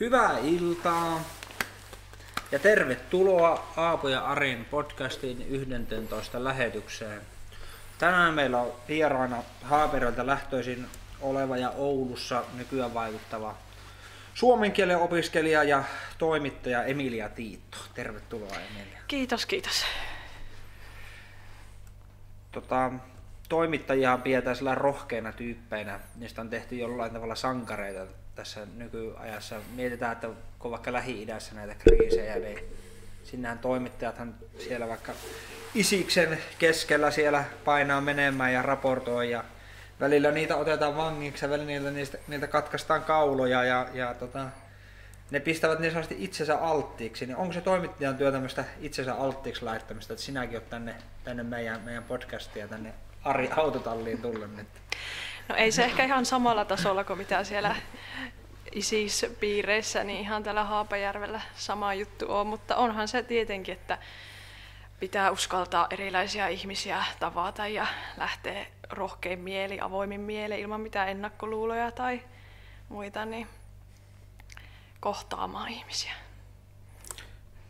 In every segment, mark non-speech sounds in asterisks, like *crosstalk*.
Hyvää iltaa ja tervetuloa Aapo ja Arin podcastin 11 lähetykseen. Tänään meillä on vieraana Haaperelta lähtöisin oleva ja Oulussa nykyään vaikuttava suomen kielen opiskelija ja toimittaja Emilia Tiitto. Tervetuloa Emilia. Kiitos, kiitos. Tota, toimittajia pidetään sillä rohkeina tyyppeinä. Niistä on tehty jollain tavalla sankareita tässä nykyajassa. Mietitään, että kun vaikka Lähi-idässä näitä kriisejä, niin sinnehän toimittajathan siellä vaikka Isiksen keskellä siellä painaa menemään ja raportoi ja välillä niitä otetaan vangiksi ja välillä niitä, niitä katkaistaan kauloja ja, ja tota, ne pistävät niin sanotusti itsensä alttiiksi, niin onko se toimittajan työ tämmöistä itsensä alttiiksi laittamista, että sinäkin olet tänne, tänne meidän, meidän podcastia tänne Ari Autotalliin tullut nyt? No ei se ehkä ihan samalla tasolla kuin mitä siellä ISIS-piireissä, niin ihan täällä Haapajärvellä sama juttu on, mutta onhan se tietenkin, että pitää uskaltaa erilaisia ihmisiä tavata ja lähteä rohkein mieli, avoimin mieli ilman mitään ennakkoluuloja tai muita, niin kohtaamaan ihmisiä.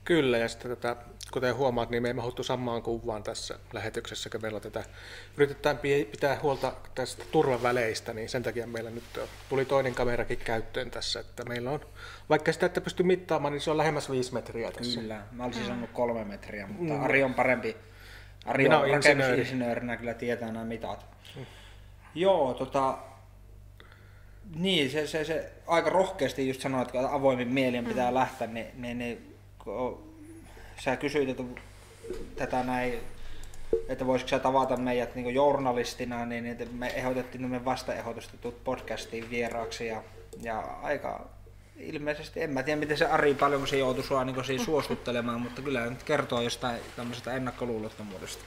Kyllä, ja sitten tätä, kuten huomaat, niin me ei mahuttu samaan kuvaan tässä lähetyksessä, kun meillä tätä, yritetään pitää huolta tästä turvaväleistä, niin sen takia meillä nyt tuli toinen kamerakin käyttöön tässä, että meillä on, vaikka sitä että pysty mittaamaan, niin se on lähemmäs viisi metriä tässä. Kyllä, mä olisin sanonut kolme metriä, mutta mm. Ari on parempi. Ari Minä on rakennusinsinöörinä, kyllä tietää nämä mitat. Mm. Joo, tota, niin, se, se, se aika rohkeasti just sanoit, että avoimin mielin pitää mm. lähteä, niin, niin, niin sä kysyit että tätä näin, että voisiko sä tavata meidät niin journalistina, niin että me ehdotettiin me vastaehdotustetut podcastiin vieraaksi ja, ja aika ilmeisesti, en mä tiedä miten se Ari paljon se joutui sua niin siinä suostuttelemaan, *laughs* mutta kyllä nyt kertoo jostain tämmöisestä ennakkoluulottomuudesta,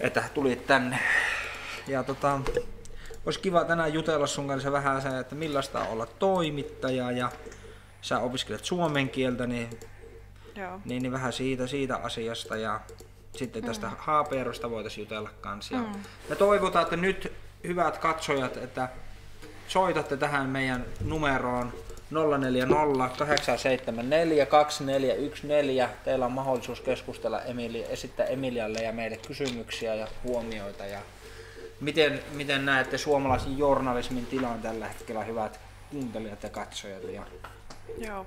että tulit tänne. Ja tota, olisi kiva tänään jutella sun kanssa vähän se, että millaista on olla toimittaja ja sä opiskelet suomen kieltä, niin, Joo. niin, niin vähän siitä, siitä asiasta ja sitten tästä mm. haapeerosta voitaisiin jutella kanssa. Ja Mm. Me toivotaan, että nyt hyvät katsojat, että soitatte tähän meidän numeroon 040 874 2414. Teillä on mahdollisuus keskustella Emili, esittää Emilialle ja meille kysymyksiä ja huomioita. Ja miten, miten näette suomalaisen journalismin tilan tällä hetkellä, hyvät kuuntelijat ja katsojat? Ja Joo.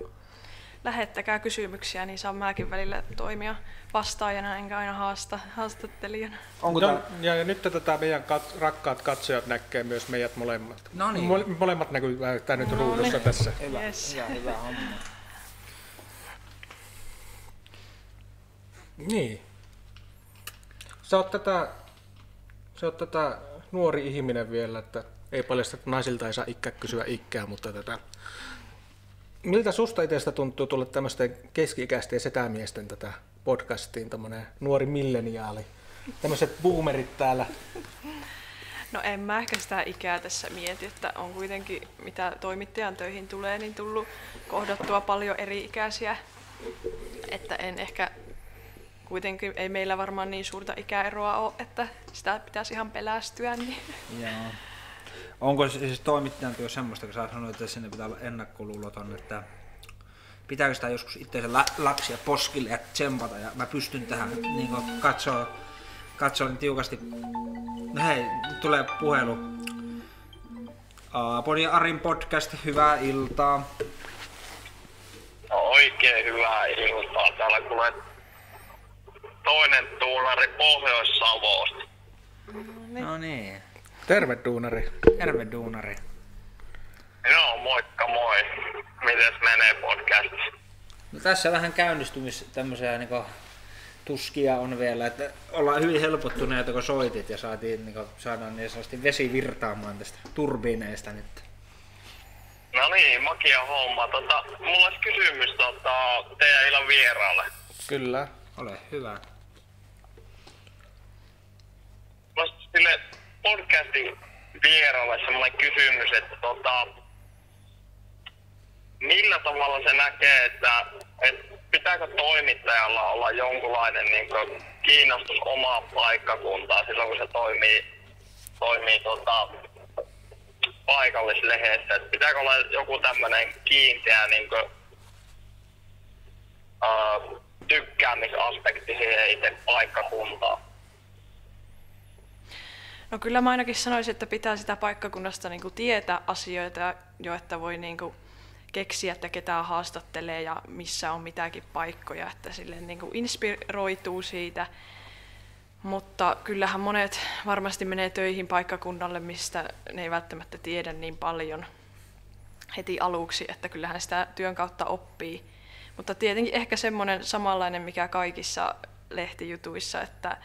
Lähettäkää kysymyksiä, niin saan mäkin välillä toimia vastaajana, enkä aina haasta, haastattelijana. onko No, ja, ja nyt tätä meidän kat, rakkaat katsojat näkee myös meidät molemmat. No niin. Mole, molemmat näkyy tää nyt No ruudussa niin. tässä. hyvä, Yes. hyvä, hyvä homma. Niin. Sä oot tätä, sä oot tätä nuori ihminen vielä, että ei paljasta, että naisilta ei saa ikää kysyä ikää, mutta tätä... Miltä susta itsestä tuntuu tulla tämmöisten keski-ikäisten setämiesten tätä podcastiin, tämmönen nuori milleniaali? Tämmöiset boomerit täällä. No en mä ehkä sitä ikää tässä mieti, että on kuitenkin, mitä toimittajan töihin tulee, niin tullut kohdattua paljon eri-ikäisiä. Että en ehkä, kuitenkin ei meillä varmaan niin suurta ikäeroa ole, että sitä pitäisi ihan pelästyä. Niin. Joo. Onko se siis toimittajan työ semmoista, kun sä sanoit, että sinne pitää olla ennakkoluuloton, että pitääkö sitä joskus itseensä lä- lapsia poskille ja tsempata ja mä pystyn tähän niin katsoa, katsoa niin tiukasti. No hei, tulee puhelu. Aapon ja Arin podcast, hyvää iltaa. Oikein hyvää iltaa. Täällä kuulee toinen tuulari Pohjois-Savosta. No niin, Terve duunari. terve duunari. Joo, moikka moi. Mites menee podcast? No tässä vähän käynnistymis tämmöisiä niin tuskia on vielä, että ollaan hyvin helpottuneita kun soitit ja saatiin, niin saadaan niin sanotusti vesi virtaamaan tästä turbiineista nyt. No niin, makia homma. Tota, mulla olisi kysymys tota, teidän illan vieraalle. Kyllä. Ole hyvä. Mulla olisi sille podcastin vieraalle semmoinen kysymys, että tota, millä tavalla se näkee, että, että pitääkö toimittajalla olla jonkunlainen niin kiinnostus omaa paikkakuntaa silloin, kun se toimii, toimii tota, paikallislehdessä, että pitääkö olla joku tämmöinen kiinteä niin kuin, uh, tykkäämisaspekti siihen itse paikkakuntaan. No kyllä mä ainakin sanoisin, että pitää sitä paikkakunnasta niin kuin tietää asioita jo, että voi niin kuin keksiä, että ketään haastattelee ja missä on mitäkin paikkoja, että sille niin kuin inspiroituu siitä. Mutta kyllähän monet varmasti menee töihin paikkakunnalle, mistä ne ei välttämättä tiedä niin paljon heti aluksi, että kyllähän sitä työn kautta oppii. Mutta tietenkin ehkä semmoinen samanlainen, mikä kaikissa lehtijutuissa, että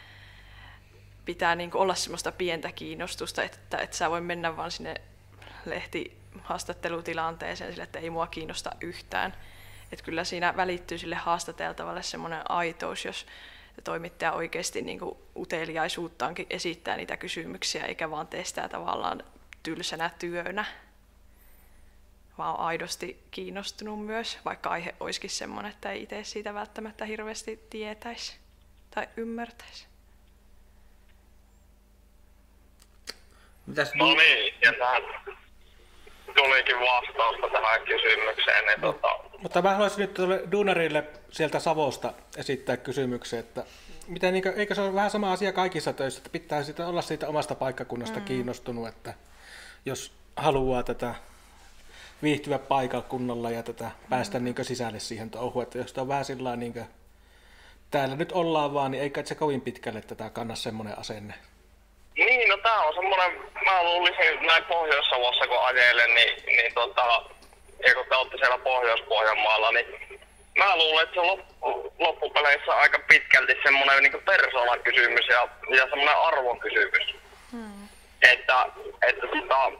pitää niin olla semmoista pientä kiinnostusta, että et sä voi mennä vaan sinne lehtihaastattelutilanteeseen sille, että ei mua kiinnosta yhtään. Et kyllä siinä välittyy sille haastateltavalle semmoinen aitous, jos toimittaja oikeasti niin kuin uteliaisuuttaankin esittää niitä kysymyksiä, eikä vaan tee sitä tavallaan tylsänä työnä, vaan on aidosti kiinnostunut myös, vaikka aihe olisikin semmoinen, että ei itse siitä välttämättä hirveästi tietäisi tai ymmärtäisi. Mitäs No niin, ja tähän tulikin vastausta tähän kysymykseen. Niin tota, Mutta mä haluaisin nyt tuolle Duunarille sieltä Savosta esittää kysymyksen, että miten, niin kuin, eikö se ole vähän sama asia kaikissa töissä, että pitää siitä olla siitä omasta paikkakunnasta mm. kiinnostunut, että jos haluaa tätä viihtyä paikakunnalla ja tätä päästä niin sisälle siihen touhuun, että jos on vähän sillä niin kuin, täällä nyt ollaan vaan, niin eikä se kovin pitkälle tätä kanna semmoinen asenne. Niin, no tää on semmonen, mä luulisin näin Pohjois-Savossa kun ajelen, niin, niin tota, ja kun te olette siellä Pohjois-Pohjanmaalla, niin mä luulen, että se on loppu, loppupeleissä aika pitkälti semmoinen niin persoonakysymys ja, ja semmoinen arvokysymys. Hmm. Että, että tota,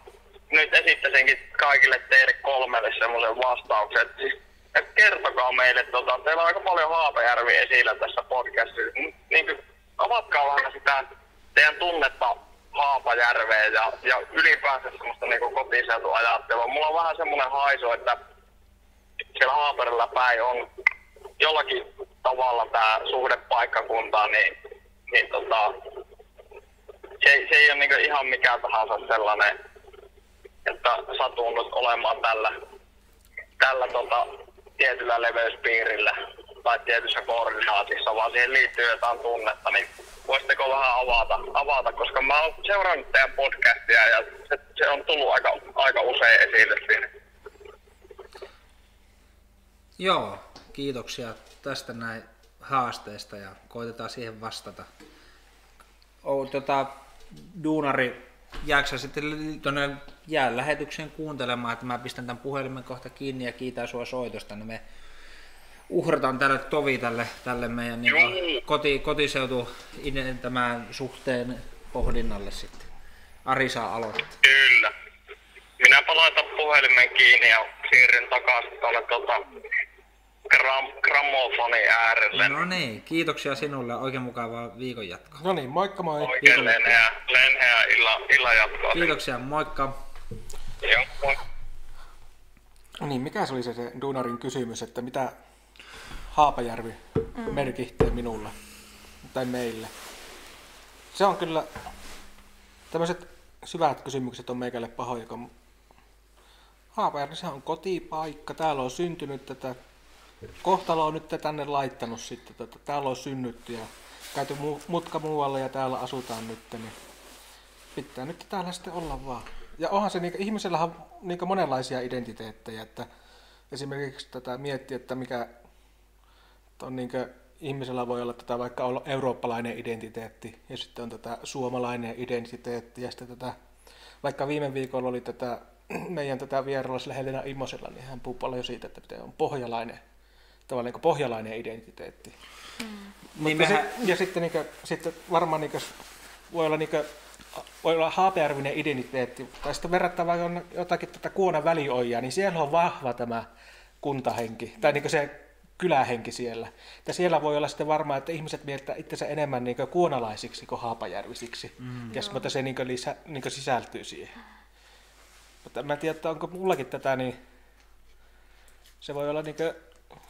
nyt esittäisinkin kaikille teille kolmelle semmoisen vastauksen, että siis että kertokaa meille, tota, teillä on aika paljon Haapajärvi esillä tässä podcastissa, niin kuin, avatkaa vähän sitä teidän tunnetta Haapajärveen ja, ja ylipäänsä semmoista niin kotiseutuajattelua. Mulla on vähän semmoinen haisu, että siellä Haaperilla päin on jollakin tavalla tämä suhde paikkakuntaan, niin, niin tota, se, se ei ole niin ihan mikä tahansa sellainen, että satun nyt olemaan tällä, tällä tota, tietyllä leveyspiirillä tai tietyssä koordinaatissa, vaan siihen liittyy jotain tunnetta, niin voisitteko vähän avata, avata koska mä oon seurannut teidän podcastia ja se, se on tullut aika, aika usein esille siinä. Joo, kiitoksia tästä näin haasteesta ja koitetaan siihen vastata. O, tota, duunari, jääksä sitten tuonne jäänlähetykseen kuuntelemaan, että mä pistän tämän puhelimen kohta kiinni ja kiitän sua soitosta, niin me uhrataan tälle tovi tälle, tälle meidän niin koti, kotiseutu tämän suhteen pohdinnalle sitten. Ari saa aloittaa. Kyllä. Minä palaitan puhelimen kiinni ja siirryn takaisin tuonne tuota, gram, grammofonin äärelle. No niin, kiitoksia sinulle. Oikein mukavaa viikon jatkoa. No niin, moikka moi. Oikein lenheä, lenheä illa, illan jatkoa. Kiitoksia, moikka. Joo, moi. No niin, mikä se oli se, se Duunarin kysymys, että mitä Haapajärvi mm. merkitsee minulle tai meille? Se on kyllä, tämmöiset syvät kysymykset on meikälle pahoja, kun Haapajärvi se on kotipaikka, täällä on syntynyt tätä, kohtalo on nyt tänne laittanut sitten, tätä, täällä on synnytty ja käyty mutka muualle ja täällä asutaan nyt, niin pitää nyt täällä sitten olla vaan. Ja onhan se, niin, ihmisellä on niin monenlaisia identiteettejä, että esimerkiksi tätä miettiä, että mikä on niin kuin, ihmisellä voi olla tätä vaikka olla eurooppalainen identiteetti ja sitten on tätä suomalainen identiteetti ja sitten tätä, vaikka viime viikolla oli tätä *clears throat* meidän tätä vierailussa Helena Immosella, niin hän puhuu paljon siitä, että on pohjalainen, tavallaan niin pohjalainen identiteetti. Mm. Niin mehän... se, ja sitten, niin kuin, sitten varmaan niin kuin, voi olla niin kuin, voi olla haapejärvinen identiteetti, tai sitten verrattava jotakin tätä Kuonan välioijaa, niin siellä on vahva tämä kuntahenki, tai niin se kylähenki siellä. Ja siellä voi olla sitten varmaan, että ihmiset mieltää itsensä enemmän niin kuin kuonalaisiksi kuin haapajärvisiksi, mm. ja mutta se niin kuin lisä, niin kuin sisältyy siihen. Mutta mä en tiedä, että onko mullakin tätä, niin se voi olla niin kuin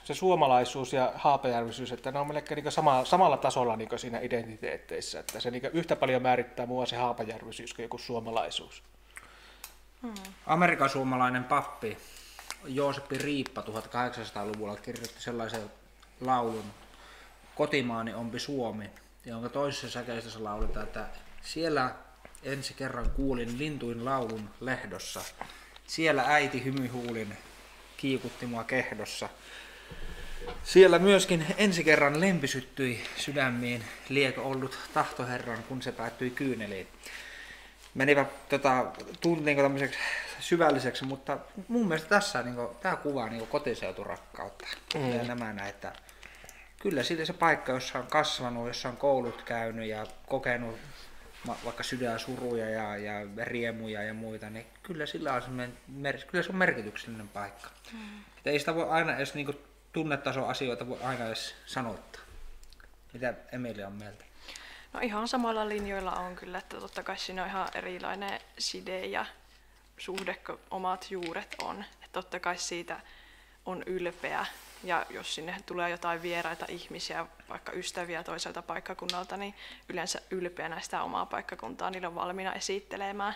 se suomalaisuus ja haapajärvisyys, että ne on melkein niin sama, samalla tasolla niin siinä identiteetteissä, että se niin yhtä paljon määrittää mua se haapajärvisyys kuin joku suomalaisuus. Amerikan suomalainen pappi Jooseppi Riippa 1800-luvulla kirjoitti sellaisen laulun Kotimaani ompi Suomi, jonka toisessa säkeistössä lauletaan, että siellä ensi kerran kuulin lintuin laulun lehdossa. Siellä äiti hymyhuulin kiikutti mua kehdossa. Siellä myöskin ensi kerran lempi syttyi sydämiin, liekö ollut tahtoherran, kun se päättyi kyyneliin. Menivä tota, tuntiin tämmöiseksi syvälliseksi, mutta mun mielestä tässä niin kuin, tämä kuvaa niin kotiseuturakkautta. Mm. Ja nämä näin, että kyllä siitä se paikka, jossa on kasvanut, jossa on koulut käynyt ja kokenut vaikka sydänsuruja ja, ja riemuja ja muita, niin kyllä sillä on, mer- kyllä se on merkityksellinen paikka. Mm. Että ei sitä voi aina edes niin tunnetason asioita voi aina edes sanottaa. Mitä Emilia on mieltä? No ihan samalla linjoilla on kyllä, että totta kai siinä on ihan erilainen side ja suhde, kun omat juuret on. Että totta kai siitä on ylpeä ja jos sinne tulee jotain vieraita ihmisiä, vaikka ystäviä toiselta paikkakunnalta, niin yleensä ylpeä näistä omaa paikkakuntaa, niillä on valmiina esittelemään.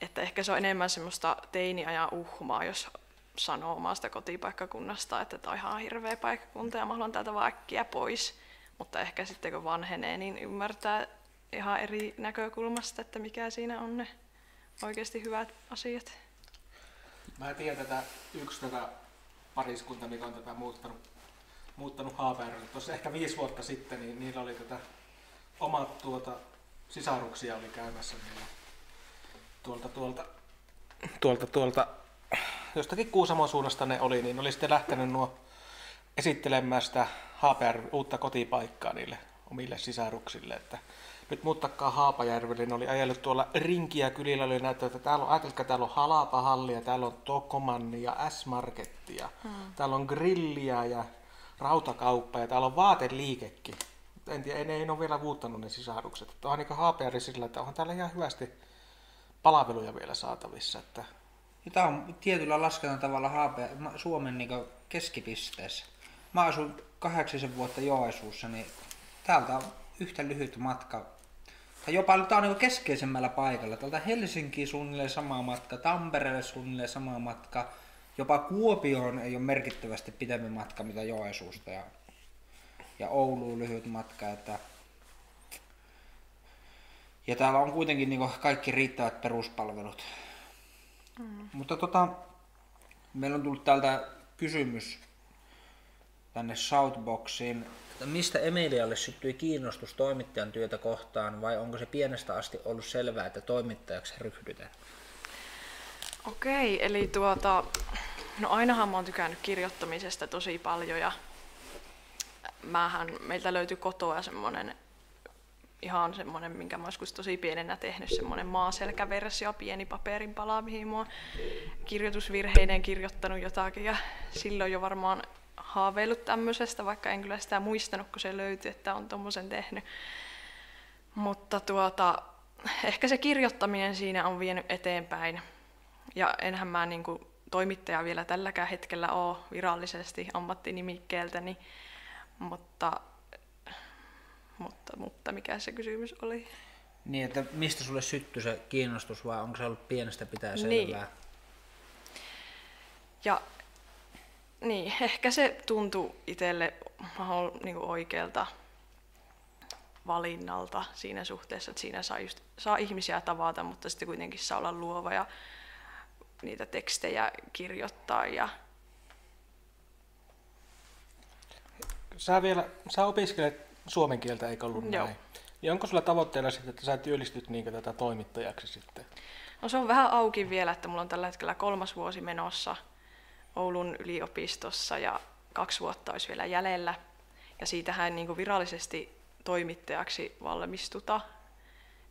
Että ehkä se on enemmän semmoista teiniajan uhmaa, jos sanoo omasta kotipaikkakunnasta, että tämä on ihan hirveä paikkakunta ja mä haluan täältä vaan äkkiä pois. Mutta ehkä sitten kun vanhenee, niin ymmärtää ihan eri näkökulmasta, että mikä siinä on ne oikeasti hyvät asiat. Mä tiedän tätä yksi tätä pariskunta, mikä on tätä muuttanut, muuttanut Haapäärölle. Tuossa ehkä viisi vuotta sitten, niin niillä oli tätä omat tuota, sisaruksia oli käymässä niillä tuolta, tuolta, tuolta, tuolta jostakin Kuusamon suunnasta ne oli, niin oli sitten lähtenyt nuo esittelemään sitä Haapajärven uutta kotipaikkaa niille omille sisaruksille, että nyt muuttakaa Haapajärvelle, niin oli ajellut tuolla rinkiä kylillä, oli näyttää, että täällä on, ajatelkaa, täällä on Halapahallia, täällä on Tokomanni ja S-Markettia, hmm. täällä on grilliä ja rautakauppa ja täällä on vaateliikekin. En tiedä, ne ei ole vielä muuttanut ne sisarukset. Että onhan niin sillä, että onhan täällä ihan hyvästi palveluja vielä saatavissa. Että... Tämä on tietyllä laskennan tavalla Haape, Suomen niin keskipisteessä. Mä asun kahdeksisen vuotta Joesuussa, niin täältä on yhtä lyhyt matka tai jopa tämä on niin keskeisemmällä paikalla. Täältä Helsinki suunnilleen sama matka, Tampereelle suunnilleen sama matka, jopa Kuopioon ei ole merkittävästi pidempi matka mitä Joesuusta ja, ja Ouluun lyhyt matka. Että, ja täällä on kuitenkin niin kaikki riittävät peruspalvelut. Mm. Mutta tota, meillä on tullut täältä kysymys tänne Shoutboxiin mistä Emilialle syttyi kiinnostus toimittajan työtä kohtaan vai onko se pienestä asti ollut selvää, että toimittajaksi ryhdytään? Okei, eli tuota, no ainahan mä oon tykännyt kirjoittamisesta tosi paljon ja mähän, meiltä löytyi kotoa semmonen ihan semmoinen, minkä mä joskus tosi pienenä tehnyt, semmoinen maaselkäversio, pieni paperin pala, mihin mä oon kirjoitusvirheinen kirjoittanut jotakin ja silloin jo varmaan haaveillut tämmöisestä, vaikka en kyllä sitä muistanut, kun se löytyi, että on tuommoisen tehnyt. Mutta tuota, ehkä se kirjoittaminen siinä on vienyt eteenpäin. Ja enhän mä niin kuin toimittaja vielä tälläkään hetkellä ole virallisesti ammattinimikkeeltäni, mutta, mutta, mutta mikä se kysymys oli? Niin, että mistä sulle syttyi se kiinnostus vai onko se ollut pienestä pitää selvää? Niin. Ja niin, *laughs* ehkä se tuntui itselle niin oikealta valinnalta siinä suhteessa, että siinä saa, just, saa ihmisiä tavata, mutta sitten kuitenkin saa olla luova ja niitä tekstejä kirjoittaa. Ja... Sä vielä, sä opiskelet suomen kieltä, eikö ollut Joo. näin? Ja onko sulla tavoitteena sitten, että sä työllistyt niin tätä toimittajaksi sitten? No se on vähän auki vielä, että mulla on tällä hetkellä kolmas vuosi menossa – Oulun yliopistossa ja kaksi vuotta olisi vielä jäljellä. Ja siitähän niin kuin virallisesti toimittajaksi valmistuta,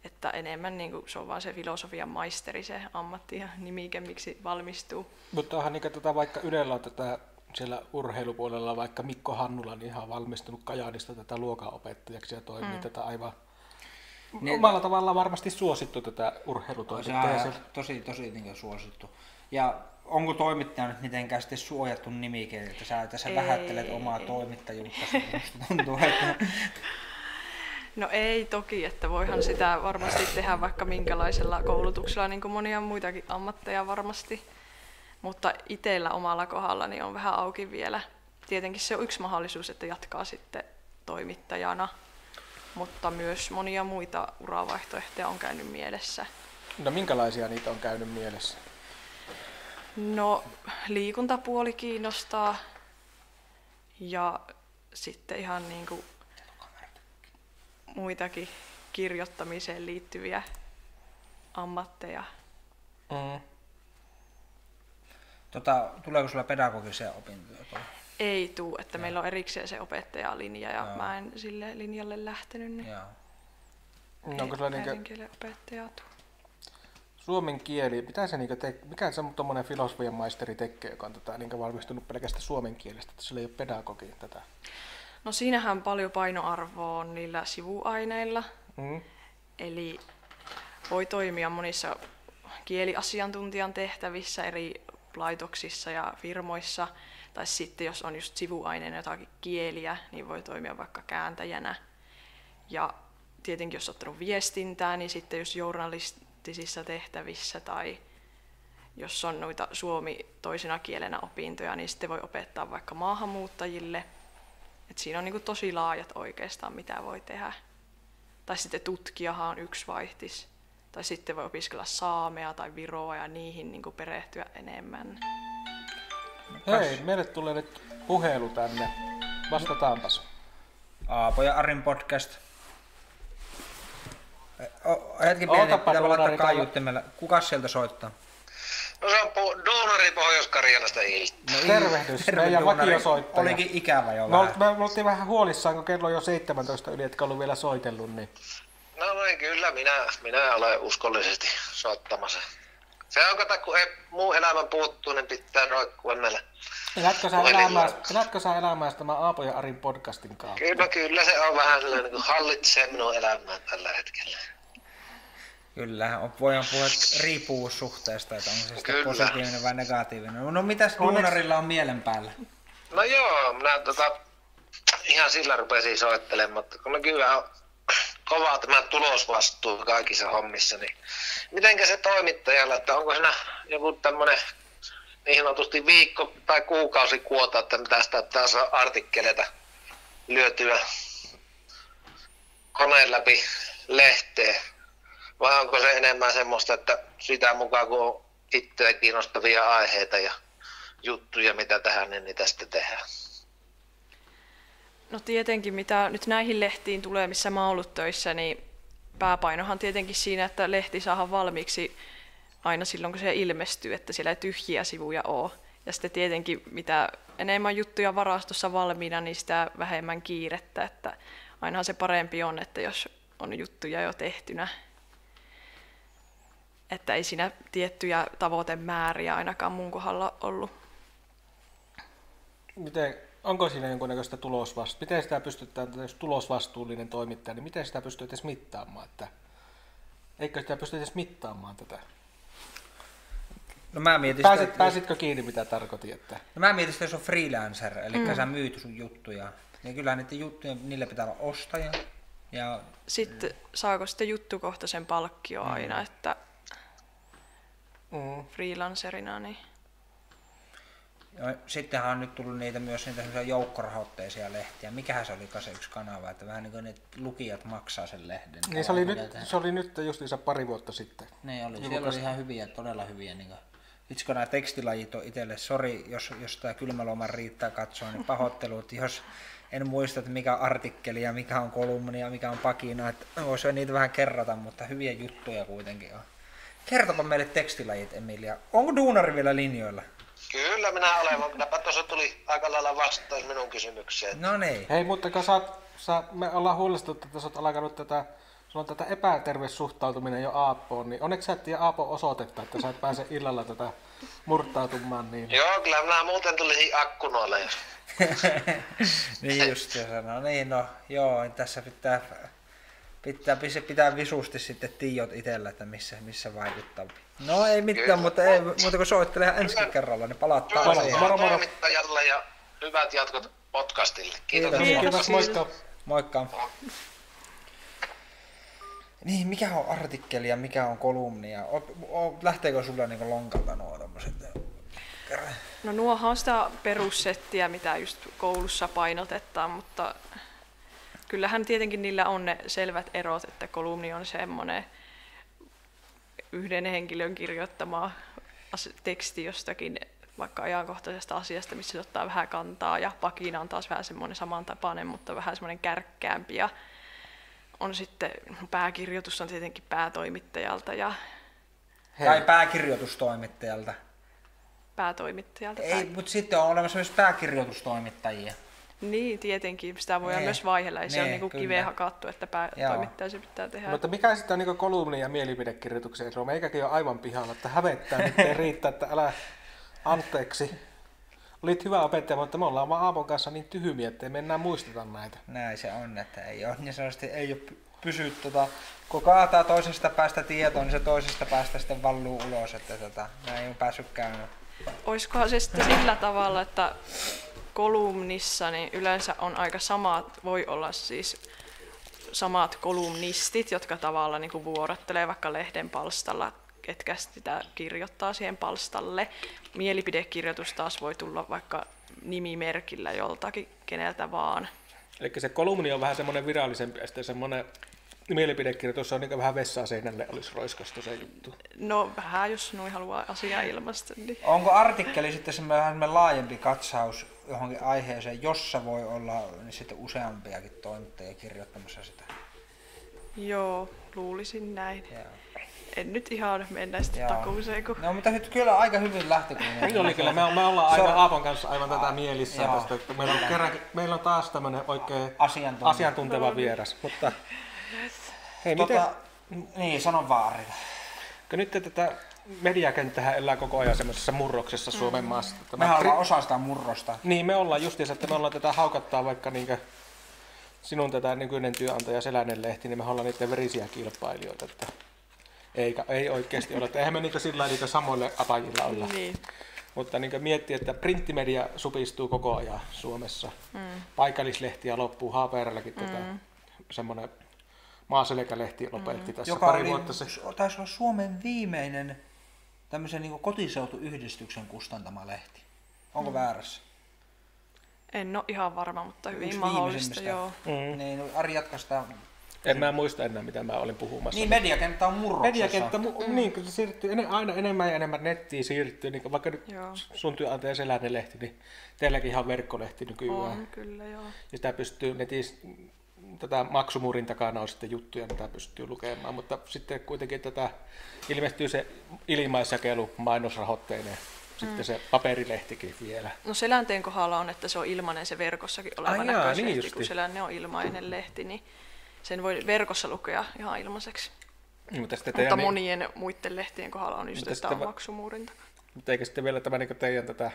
että enemmän niin kuin, se on vain se filosofian maisteri, se ammatti ja nimike, miksi valmistuu. Mutta onhan niin tota, vaikka Ylellä on tätä siellä urheilupuolella vaikka Mikko Hannula niin ihan valmistunut Kajaanista tätä luokanopettajaksi ja toimii mm. tätä aivan niin, omalla tavallaan varmasti suosittu tätä. Se on tosi, tosi niin suosittu. Ja onko toimittaja nyt mitenkään sitten suojattu nimike, että sä tässä vähättelet omaa toimittajuutta, tuntuu, että... *laughs* No ei toki, että voihan sitä varmasti tehdä vaikka minkälaisella koulutuksella, niin kuin monia muitakin ammatteja varmasti. Mutta itsellä omalla kohdalla niin on vähän auki vielä. Tietenkin se on yksi mahdollisuus, että jatkaa sitten toimittajana, mutta myös monia muita uravaihtoehtoja on käynyt mielessä. No minkälaisia niitä on käynyt mielessä? No liikuntapuoli kiinnostaa ja sitten ihan niin kuin muitakin kirjoittamiseen liittyviä ammatteja. Mm. Tota, tuleeko sulla pedagogisia opintoja? tuolla? Ei tuu, että meillä on erikseen se opettajalinja ja Joo. mä en sille linjalle lähtenyt, niin Joo. No, onko sulla niinkö opettajaa tuu. Suomen kieli, mitä se niinkö te, mikä se tuommoinen filosofian maisteri tekee, joka on tota, niinkö valmistunut pelkästään suomen kielestä, että sillä ei ole pedagogi tätä? No siinähän paljon painoarvoa on niillä sivuaineilla, Mm. eli voi toimia monissa kieliasiantuntijan tehtävissä eri laitoksissa ja firmoissa, tai sitten jos on just sivuaineena jotakin kieliä, niin voi toimia vaikka kääntäjänä. Ja tietenkin jos on ottanut viestintää, niin sitten jos journalistisissa tehtävissä tai jos on noita suomi toisena kielenä opintoja, niin sitten voi opettaa vaikka maahanmuuttajille. Et siinä on niin tosi laajat oikeastaan, mitä voi tehdä. Tai sitten tutkijahan on yksi vaihtis. Tai sitten voi opiskella saamea tai viroa ja niihin niin perehtyä enemmän. Hei, meille tulee nyt puhelu tänne. Vastataanpas. Aapo ja Arin podcast. O, hetki pieni, Ootapa pitää laittaa kaiuttimella. Kukas sieltä soittaa? No se on pu- duunari Pohjois-Karjalasta ilta. No, Tervehdys, meidän duunari. vakiosoittaja. Olikin ikävä jo Me, vähän. me, me oltiin vähän huolissaan, kun kello on jo 17 yli, etkä ollut vielä soitellut, niin No niin, kyllä minä, minä olen uskollisesti soittamassa. Se on kato, kun ei muu elämä puuttuu, niin pitää roikkua näillä. elätkö sä, elämää, elätkö sä elämää tämä Aapo ja Arin podcastin kautta? Kyllä, kyllä se on vähän sellainen, niin kuin hallitsee minun elämää tällä hetkellä. Kyllä, on- voidaan puhua riippuvuussuhteesta, että onko se sitten Kyllä. positiivinen vai negatiivinen. No mitäs Onneksi- duunarilla on mielen päällä? No joo, minä tota, ihan sillä rupesin soittelemaan, mutta kun nykyään on kova tämä tulosvastuu kaikissa hommissa, niin mitenkä se toimittajalla, että onko siinä joku tämmöinen niin sanotusti viikko- tai kuukausikuota, että mitä sitä pitää saa artikkeleita lyötyä koneen läpi lehteen, vai onko se enemmän semmoista, että sitä mukaan kun on itseä kiinnostavia aiheita ja juttuja, mitä tähän, niin niitä sitten tehdään. No tietenkin, mitä nyt näihin lehtiin tulee, missä mä oon ollut töissä, niin pääpainohan tietenkin siinä, että lehti saadaan valmiiksi aina silloin, kun se ilmestyy, että siellä ei tyhjiä sivuja ole. Ja sitten tietenkin, mitä enemmän juttuja varastossa valmiina, niin sitä vähemmän kiirettä, että ainahan se parempi on, että jos on juttuja jo tehtynä. Että ei siinä tiettyjä tavoitemääriä ainakaan mun kohdalla ollut. Miten, onko siinä jonkunnäköistä tulosvastuuta? Miten sitä pystytään, jos tulosvastuullinen toimittaja, niin miten sitä pystyy edes mittaamaan? Että, eikö sitä pysty edes mittaamaan tätä? No mä mietin sitä, Pääsit, että, pääsitkö kiinni, mitä tarkoitin? Että... no mä mietin sitä, jos on freelancer, eli mm. sä myyt sun juttuja. Niin kyllä niiden juttujen, niillä pitää olla ostaja. Ja Sitten saako sitten juttukohtaisen palkkio aina, että Mm. freelancerina, niin ja sittenhän on nyt tullut niitä myös niitä joukkorahoitteisia lehtiä. Mikähän se oli se yksi kanava, että vähän niin kuin ne lukijat maksaa sen lehden. Niin se oli, nyt, tehdä. se oli nyt justiinsa pari vuotta sitten. Ne oli, siellä oli ihan hyviä, todella hyviä. Niin kuin, itse kun nämä tekstilajit on itselle, sori jos, jos tämä kylmäloman riittää katsoa, niin pahoittelut, jos en muista, että mikä on artikkeli ja mikä on kolumni ja mikä on pakina, että voisi niitä vähän kerrata, mutta hyviä juttuja kuitenkin on. Kertopa meille tekstilajit, Emilia. Onko duunari vielä linjoilla? Kyllä minä olen, mutta kylläpä tuossa tuli aika lailla vastaus minun kysymykseen. No niin. Hei, mutta kun sä, oot- sä, me ollaan huolestuttu, että sä oot alkanut tätä, sulla on tätä epäterveyssuhtautuminen jo Aappoon, niin onneksi sä et tiedä Aapon osoitetta, että sä et pääse illalla tätä murtautumaan, niin Joo, kyllä minä muuten tulisin akkunoille, jos *laughs* niin just se sanoo. Niin no, joo, tässä pitää, pitää, pitää, pitää visusti sitten tiiot itsellä, että missä, missä vaikuttaa. No ei mitään, Kyllä. mutta ei, muuta kuin soittelee ensi kerralla, niin palataan Pala- asiaan. moro. toimittajalle ja hyvät jatkot podcastille. Kiitos. Kiitos. kiitos, moikka. Moikka. Niin, mikä on artikkeli ja mikä on kolumni ja o, o, lähteekö sulla niinku lonkalta nuo tommoset? No nuohan on sitä perussettiä, mitä just koulussa painotetaan, mutta kyllähän tietenkin niillä on ne selvät erot, että kolumni on semmoinen yhden henkilön kirjoittama teksti jostakin vaikka ajankohtaisesta asiasta, missä se ottaa vähän kantaa, ja pakina on taas vähän semmoinen samantapainen, mutta vähän semmoinen kärkkäämpi, ja on sitten, pääkirjoitus on tietenkin päätoimittajalta ja Tai pääkirjoitustoimittajalta. päätoimittajalta. Ei, mutta sitten on olemassa myös pääkirjoitustoimittajia. Niin, tietenkin. Sitä voi Niin. myös vaihella. Ei se ole Niin, niin kiveen hakattu, että Joo. päätoimittaja se pitää tehdä. Mutta mikä sitten on niin kolumni ja mielipidekirjoituksen ero? Meikäkin on aivan pihalla, että hävettää nyt ei riittää, että älä anteeksi. Olit hyvä opettaja, mutta me ollaan vaan Aapon kanssa niin tyhmiä, että me enää muisteta näitä. Näin se on, että ei ole niin sanotusti, ei ole py- pysy tota, kun kaataa toisesta päästä tietoa, niin se toisesta päästä sitten valluu ulos, että tota, näin on päässyt käymään. Olisikohan se sitten sillä tavalla, että kolumnissa niin yleensä on aika samat, voi olla siis samat kolumnistit, jotka tavallaan niin vuorottelee vaikka lehden palstalla, ketkä sitä kirjoittaa siihen palstalle. Mielipidekirjoitus taas voi tulla vaikka nimimerkillä joltakin, keneltä vaan. Eli se kolumni on vähän semmoinen virallisempi ja sitten semmoinen mielipidekirjoitus on niin vähän vessaa seinälle olisi roiskasta se juttu. No vähän, jos noin haluaa asiaa ilmaista. Niin. Onko artikkeli sitten semmoinen laajempi katsaus johonkin aiheeseen, jossa voi olla niin sitten useampiakin toimittajia kirjoittamassa sitä? Joo, luulisin näin. Joo. En nyt ihan mennä sitten Joo. takuuseen, kun No mutta nyt kyllä aika hyvin lähti. Kun Niin oli kyllä, me, me ollaan aivan on- Aapon kanssa aivan tätä mielissä Joo. tästä, että meillä on, kerran, meillä on taas tämmöinen oikein Asiantuntija. asiantunteva vieras. Mutta hei, miten, Tota, niin, sanon vaan Arita. kun nyt tätä mediakenttähän elää koko ajan semmoisessa murroksessa Suomen maassa. Tämä Mehän ollaan osa sitä murrosta. Niin, me ollaan justiinsa, että me ollaan tätä haukattaa vaikka niinkö sinun tätä nykyinen työnantaja Selänen Lehti, niin me ollaan niiden verisiä kilpailijoita. Että ei, ei oikeasti ole. Että eihän me niinkö sillä lailla niinkö samoille apajilla olla. niin. Mutta niin miettii, että printtimedia supistuu koko ajan Suomessa. Mm. Paikallislehtiä loppuu, HPRlläkin mm. tota, semmoinen maaselkälehti lopetti mm. tässä Joka pari oli, vuotta sitten. taisi olla Suomen viimeinen tämmöisen niin kotiseutuyhdistyksen kustantama lehti. Onko mm. väärässä? En ole ihan varma, mutta hyvin Yksi mahdollista, joo. Mm. Niin, no, Ari jatka sitä. En mä muista enää, mitä mä olin puhumassa. Niin, mediakenttä on murroksessa. Mediakenttä, mu- niin, kun se siirtyy ene- aina enemmän ja enemmän nettiin siirtyy, niin vaikka nyt Joo. sun työnantaja Selänen lehti, niin teilläkin ihan verkkolehti nykyään. On kyllä, joo. Ja sitä pystyy netissä, tätä maksumuurin takana on sitten juttuja, mitä pystyy lukemaan, mutta sitten kuitenkin tätä ilmestyy se ilmaisjakelu mainosrahoitteinen, mm. sitten se paperilehtikin vielä. No Selänteen kohdalla on, että se on ilmainen se verkossakin oleva Ai jaa, näköislehti, niin kun. Selänne on ilmainen lehti, niin sen voi verkossa lukea ihan ilmaiseksi. Niin, Mutta, Mutta teidän, niin, monien muiden lehtien kohdalla on just, että on va- maksumuurin takana. mutta eikö sitten vielä tämä niin teidän tätä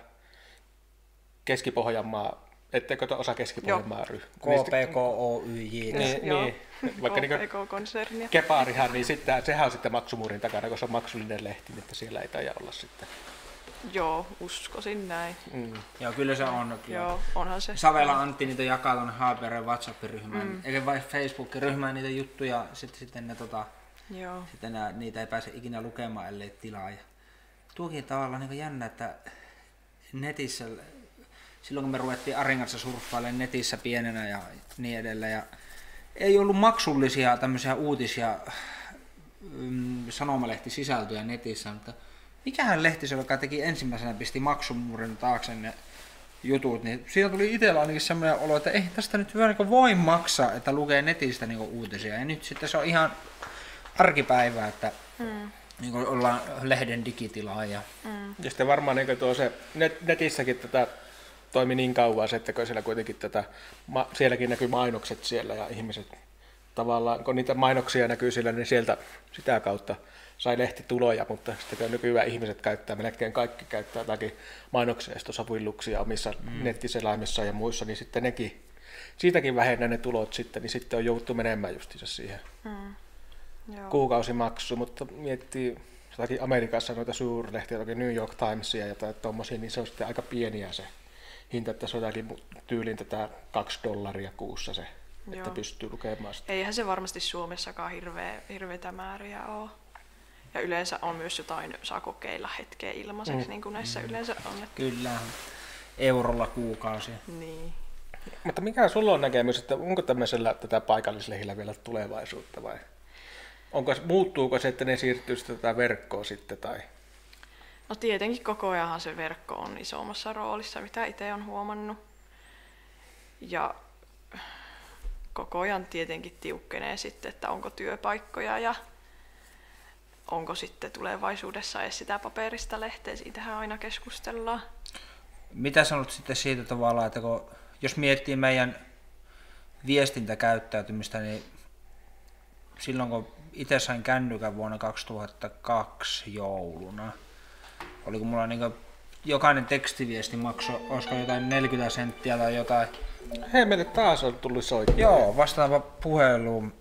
Keski-Pohjanmaa, etteikö te osa Keski-Pohjanmaa ryhmää? KPKOYJ. Niin, niin. Vaikka niin KPK-konsernia. Kepaarihan, niin sitten, sehän on sitten maksumuurin takana, kun se on maksullinen lehti, niin että siellä ei taida olla sitten. Joo, uskoisin näin. Mm. Joo, kyllä se on. Kyllä. Joo, onhan se. Savela Antti niitä jakaa tuonne HPR WhatsApp-ryhmään, mm. eikä vai Facebook-ryhmään niitä juttuja, sitten, sitten, ne, tota, Joo. sitten ne, niitä ei pääse ikinä lukemaan, ellei tilaa. Ja tuokin tavallaan niin jännä, että netissä, silloin kun me ruvettiin Arin kanssa surffailemaan netissä pienenä ja niin edelleen, ja ei ollut maksullisia tämmöisiä uutisia, mm, sanomalehtisisältöjä netissä, mutta mikähän lehti se joka teki ensimmäisenä, pisti maksumuurin taakse ne jutut, niin siinä tuli itsellä ainakin semmoinen olo, että ei tästä nyt hyvä niin voi maksaa, että lukee netistä niin uutisia. Ja nyt sitten se on ihan arkipäivää, että mm. niin ollaan lehden digitilaa ja Ja sitten varmaan niin tuo se net, netissäkin tätä toimi niin kauan se, että siellä kuitenkin tätä, ma, sielläkin näkyy mainokset siellä ja ihmiset tavallaan, kun niitä mainoksia näkyy siellä, niin sieltä sitä kautta sai lehtituloja, mutta sitten kun nykyään ihmiset käyttää, melkein kaikki käyttää jotakin mainokseistosavuilluksia omissa mm. nettiselaimissa ja muissa, niin sitten nekin, siitäkin vähennä ne tulot sitten, niin sitten on jouduttu menemään justiinsa siihen Joo. kuukausimaksu, mutta miettii jotakin Amerikassa noita suurlehtiä, jotakin New York Timesia ja tai tommosia, niin se on sitten aika pieniä se hinta, että se on jotakin tyylin tätä kaksi dollaria kuussa se että Joo. pystyy lukemaan sitä. Eihän se varmasti Suomessakaan hirveä, hirveitä määriä ole. Ja yleensä on myös jotain, saa kokeilla hetkeä ilmaiseksi, mm. niin kuin näissä yleensä on. Että, Kyllä. Eurolla kuukausi. niin. Mutta mikä sulla on näkemys, että onko tämmöisellä tätä paikallislehillä vielä tulevaisuutta vai onko, muuttuuko se, että ne siirtyy tätä verkkoa sitten tai No tietenkin koko ajanhan se verkko on isommassa roolissa, mitä itse on huomannut. Ja koko ajan tietenkin tiukkenee sitten, että onko työpaikkoja ja onko sitten tulevaisuudessa edes sitä paperista lehteä, siitähän aina keskustellaan. Mitä sanot sitten siitä tavallaan, että kun, jos miettii meidän viestintäkäyttäytymistä, niin silloin kun itse sain kännykän vuonna 2002 jouluna, oliko mulla niin jokainen tekstiviesti maksoi, olisiko jotain 40 senttiä tai jotain. hei meille taas on tullut soittaa. Joo, vastaanpa puheluun.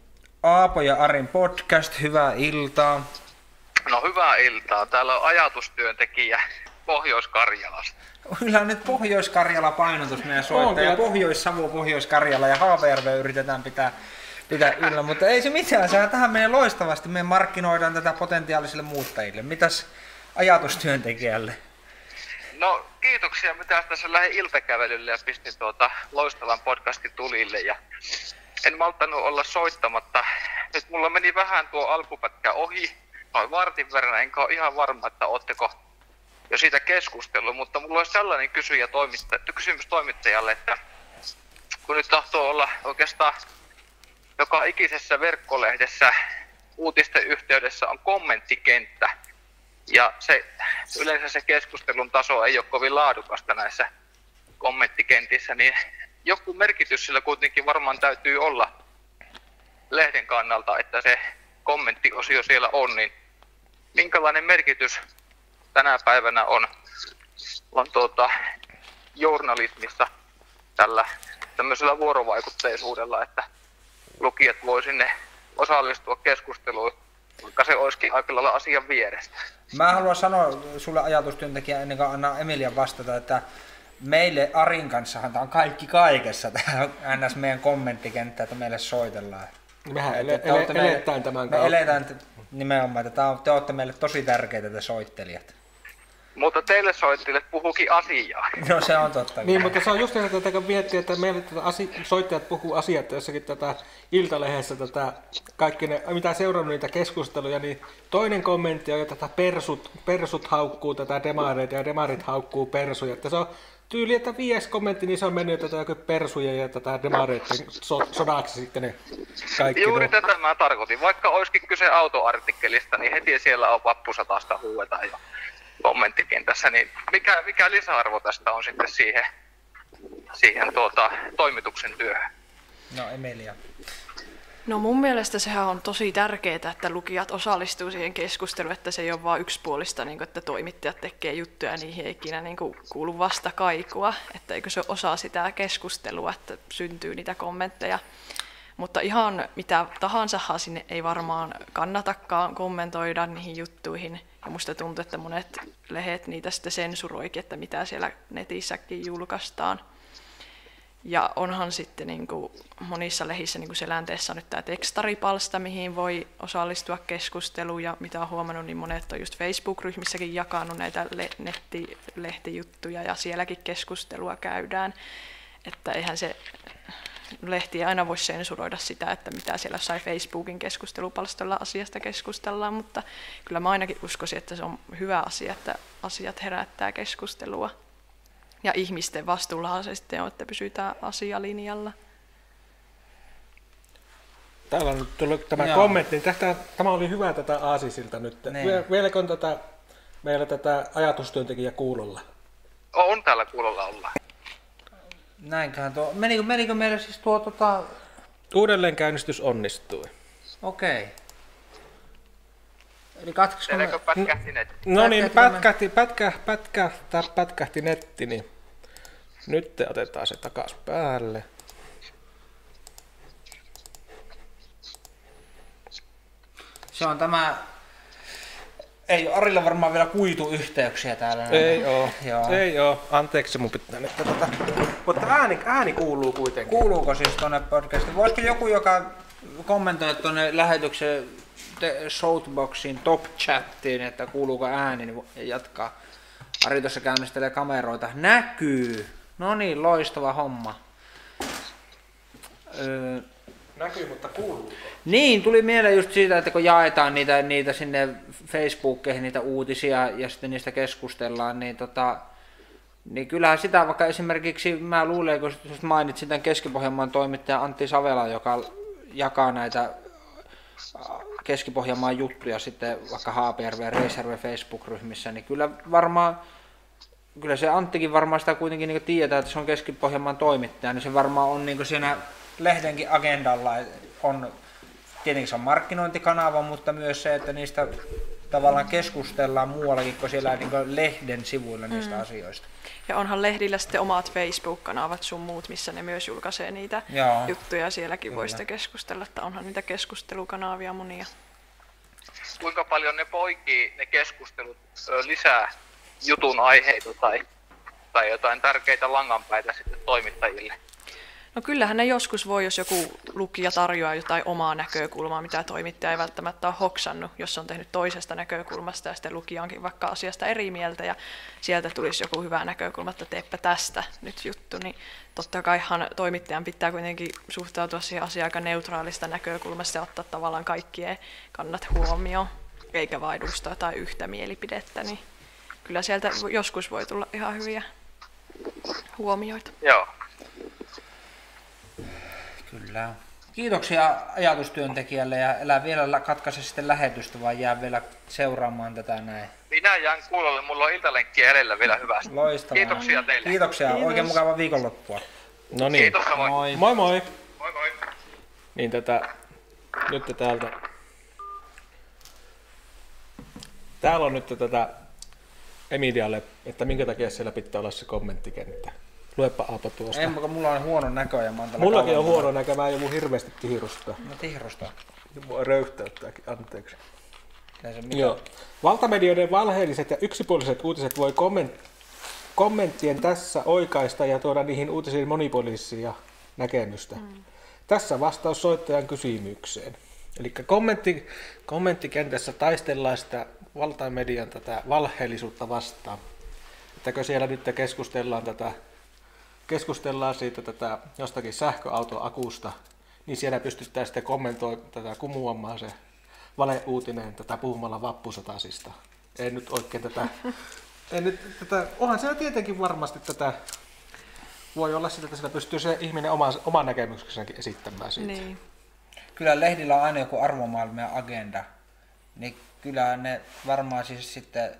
Aapo ja Arin podcast, hyvää iltaa. No hyvää iltaa. Täällä on ajatustyöntekijä Pohjois-Karjalasta. Kyllä on nyt Pohjois-Karjala painotus meidän soittaja. kyllä. Pohjois-Savo, Pohjois-Karjala ja Haapajärve yritetään pitää, pitää yllä, mutta ei se mitään. Sehän tähän menee loistavasti. Me markkinoidaan tätä potentiaalisille muuttajille. Mitäs ajatustyöntekijälle? No kiitoksia. Mitä tässä lähdin iltakävelylle ja pistin tuota loistavan podcastin tulille. Ja en malttanut olla soittamatta. Nyt mulla meni vähän tuo alkupätkä ohi. Noin vartin verran, enkä ole ihan varma, että ootteko jo siitä keskustellut, mutta mulla olisi sellainen kysyjä toimitta, kysymys toimittajalle, että kun nyt tahtoo olla oikeastaan joka ikisessä verkkolehdessä uutisten yhteydessä on kommenttikenttä. Ja se, yleensä se keskustelun taso ei ole kovin laadukasta näissä kommenttikentissä, niin joku merkitys sillä kuitenkin varmaan täytyy olla lehden kannalta, että se kommenttiosio siellä on, niin minkälainen merkitys tänä päivänä on, on tuota, journalismissa tällä tämmöisellä vuorovaikutteisuudella, että lukijat voi sinne osallistua keskusteluun, vaikka se olisikin aika lailla asian vierestä. Mä haluan sanoa sulle ajatustyöntekijä ennen kuin anna Emilian vastata, että meille Arin kanssahan tämä on kaikki kaikessa, tämä on ns. meidän kommenttikenttä, että meille soitellaan. Mehän Että ele, ele, meille- eletään tämän Me kautta. eletään t- nimenomaan, että tää on, te olette meille tosi tärkeitä te soittelijat. Mutta teille soittelijat puhukin asiaa. No se on totta. Niin, mutta se on just niin, että miettii, että meille tätä asi- soittajat puhuu asiat jossakin tätä iltalehdessä, tätä, kaikki ne, mitä seurannut niitä keskusteluja, niin toinen kommentti on, että tätä persut, persut haukkuu tätä demareita ja demarit haukkuu persuja. Että se on tyyli, että viides kommentti, niin se on mennyt tätä joku persuja ja tätä demareiden so, sodaksi sitten ne kaikki. Juuri nuo- tätä mä tarkoitin. Vaikka olisikin kyse autoartikkelista, niin heti siellä on vappusatasta huuetaan jo kommenttikentässä. Niin mikä, mikä lisäarvo tästä on sitten siihen, siihen tuota, toimituksen työhön? No Emilia. No mun mielestä sehän on tosi tärkeää, että lukijat osallistuu siihen keskusteluun, että se ei ole vain yksipuolista, niin kuin, että toimittajat tekee juttuja ja niihin ei ikinä niin kuin, kuulu vastakaikua, että eikö se ole osa sitä keskustelua, että syntyy niitä kommentteja. Mutta ihan mitä tahansahan sinne ei varmaan kannatakaan kommentoida niihin juttuihin. Ja musta tuntuu, että monet lehet niitä sitten sensuroikin, että mitä siellä netissäkin julkaistaan. Ja onhan sitten niin kuin monissa lehissä, niin kuin selänteessä on nyt tämä tekstaripalsta, mihin voi osallistua keskusteluun. Ja mitä on huomannut, niin monet on just Facebook-ryhmissäkin jakanut näitä le- nettilehtijuttuja ja sielläkin keskustelua käydään. Että eihän se lehti ei aina voi sensuroida sitä, että mitä siellä sai Facebookin keskustelupalstoilla asiasta keskustellaan, mutta kyllä mä ainakin uskoisin, että se on hyvä asia, että asiat herättää keskustelua. Ja ihmisten vastuullahan se sitten on, että pysytään asialinjalla. Täällä on nyt tullut tämä Joo. kommentti. niin Tästä, tämä oli hyvä tätä aasisilta nyt. Niin. Vie- Vieläkö on tätä, meillä tätä ajatustyöntekijä kuulolla? On täällä kuulolla olla. Näinköhän tuo. Menikö, menikö meille siis tuo tota... Uudelleenkäynnistys onnistui. Okei. Eli katsoisiko me... Pätkähti netti? No niin, Pätkähti pätkähti, pätkä, pätkä, pätkähti netti, niin nyt te otetaan se takas päälle. Se on tämä... Ei ole Arilla varmaan vielä kuituyhteyksiä täällä. Ei oo, Joo. ei oo. Anteeksi, mun pitää nyt tätä Mutta ääni, ääni kuuluu kuitenkin. Kuuluuko siis tuonne podcastiin? Voisiko joku, joka kommentoi tuonne lähetyksen Shoutboxin top chattiin, että kuuluuko ääni, niin jatkaa. Ari tuossa käynnistelee kameroita. Näkyy! No niin, loistava homma. Öö, Näkyy, mutta kuuluu. niin, tuli mieleen just siitä, että kun jaetaan niitä, niitä sinne Facebookkeihin, niitä uutisia ja sitten niistä keskustellaan, niin tota, niin kyllähän sitä vaikka esimerkiksi, mä luulen, kun mainitsin tämän Keski-Pohjanmaan toimittaja Antti Savela, joka jakaa näitä äh, Keski-Pohjanmaan juttuja sitten vaikka Haapajärven ja Reisjärven Facebook-ryhmissä, niin kyllä varmaan, kyllä se Anttikin varmaan sitä kuitenkin niin tietää, että se on Keski-Pohjanmaan toimittaja, niin se varmaan on niin siinä lehdenkin agendalla, on tietenkin se on markkinointikanava, mutta myös se, että niistä tavallaan keskustellaan muuallakin kuin siellä niin kuin lehden sivuilla niistä mm. asioista. Ja onhan lehdillä sitten omat Facebook-kanavat sun muut, missä ne myös julkaisee niitä Joo. juttuja. Sielläkin voi Kyllä. sitten keskustella, että onhan niitä keskustelukanavia monia. Kuinka paljon ne poikii ne keskustelut lisää jutun aiheita tai, tai jotain tärkeitä langanpäitä sitten toimittajille? No kyllähän ne joskus voi, jos joku lukija tarjoaa jotain omaa näkökulmaa, mitä toimittaja ei välttämättä ole hoksannut, jos on tehnyt toisesta näkökulmasta ja sitten lukija onkin vaikka asiasta eri mieltä ja sieltä tulisi joku hyvä näkökulma, että teepä tästä nyt juttu, niin totta kaihan toimittajan pitää kuitenkin suhtautua siihen asiaan aika neutraalista näkökulmasta ja ottaa tavallaan kaikkien kannat huomioon, eikä vain edustaa jotain yhtä mielipidettä, niin kyllä sieltä joskus voi tulla ihan hyviä huomioita. Joo. Kyllä. Kiitoksia ajatustyöntekijälle ja älä vielä katkaise sitten lähetystä, vaan jää vielä seuraamaan tätä näin. Minä jään kuulolle, mulla on iltalenkkiä edellä vielä hyvästi. Loistavaa. Kiitoksia teille. Kiitoksia, Kiitos. oikein mukavaa viikonloppua. No niin. Kiitos, moi. Moi. Moi moi. Moi moi. Niin tätä, nyt täältä. Täällä on nyt tätä Emilialle, että minkä takia siellä pitää olla se kommenttikenttä. Luepa Aapo tuosta. En, kun mulla on huono näkö ja mä Mullakin on huono näkö, mä joku hirveästi tihrustaa. No tihrusta. Mua röyhtäyttääkin, anteeksi. Ei. Joo. Valtamedioiden valheelliset ja yksipuoliset uutiset voi komment- kommenttien tässä oikaista ja tuoda niihin uutisiin monipuolisia näkemystä. Mm. Tässä vastaus soittajan kysymykseen. Eli kommentti, kommenttikentässä taistellaan sitä valtamedian tätä valheellisuutta vastaan. Ettäkö siellä nyt keskustellaan tätä keskustellaan siitä tätä jostakin sähköautoakusta, niin siellä pystytään sitten kommentoimaan tätä kumuamaan se valeuutinen tätä puhumalla vappusatasista. En nyt oikein tätä, *laughs* en nyt tätä, onhan siellä tietenkin varmasti tätä, voi olla sitä, että siellä pystyy se ihminen oma, oman näkemyksensäkin esittämään siitä. Niin. Kyllä lehdillä on aina joku arvomaailma ja agenda. Niin kyllä ne varmaan siis sitten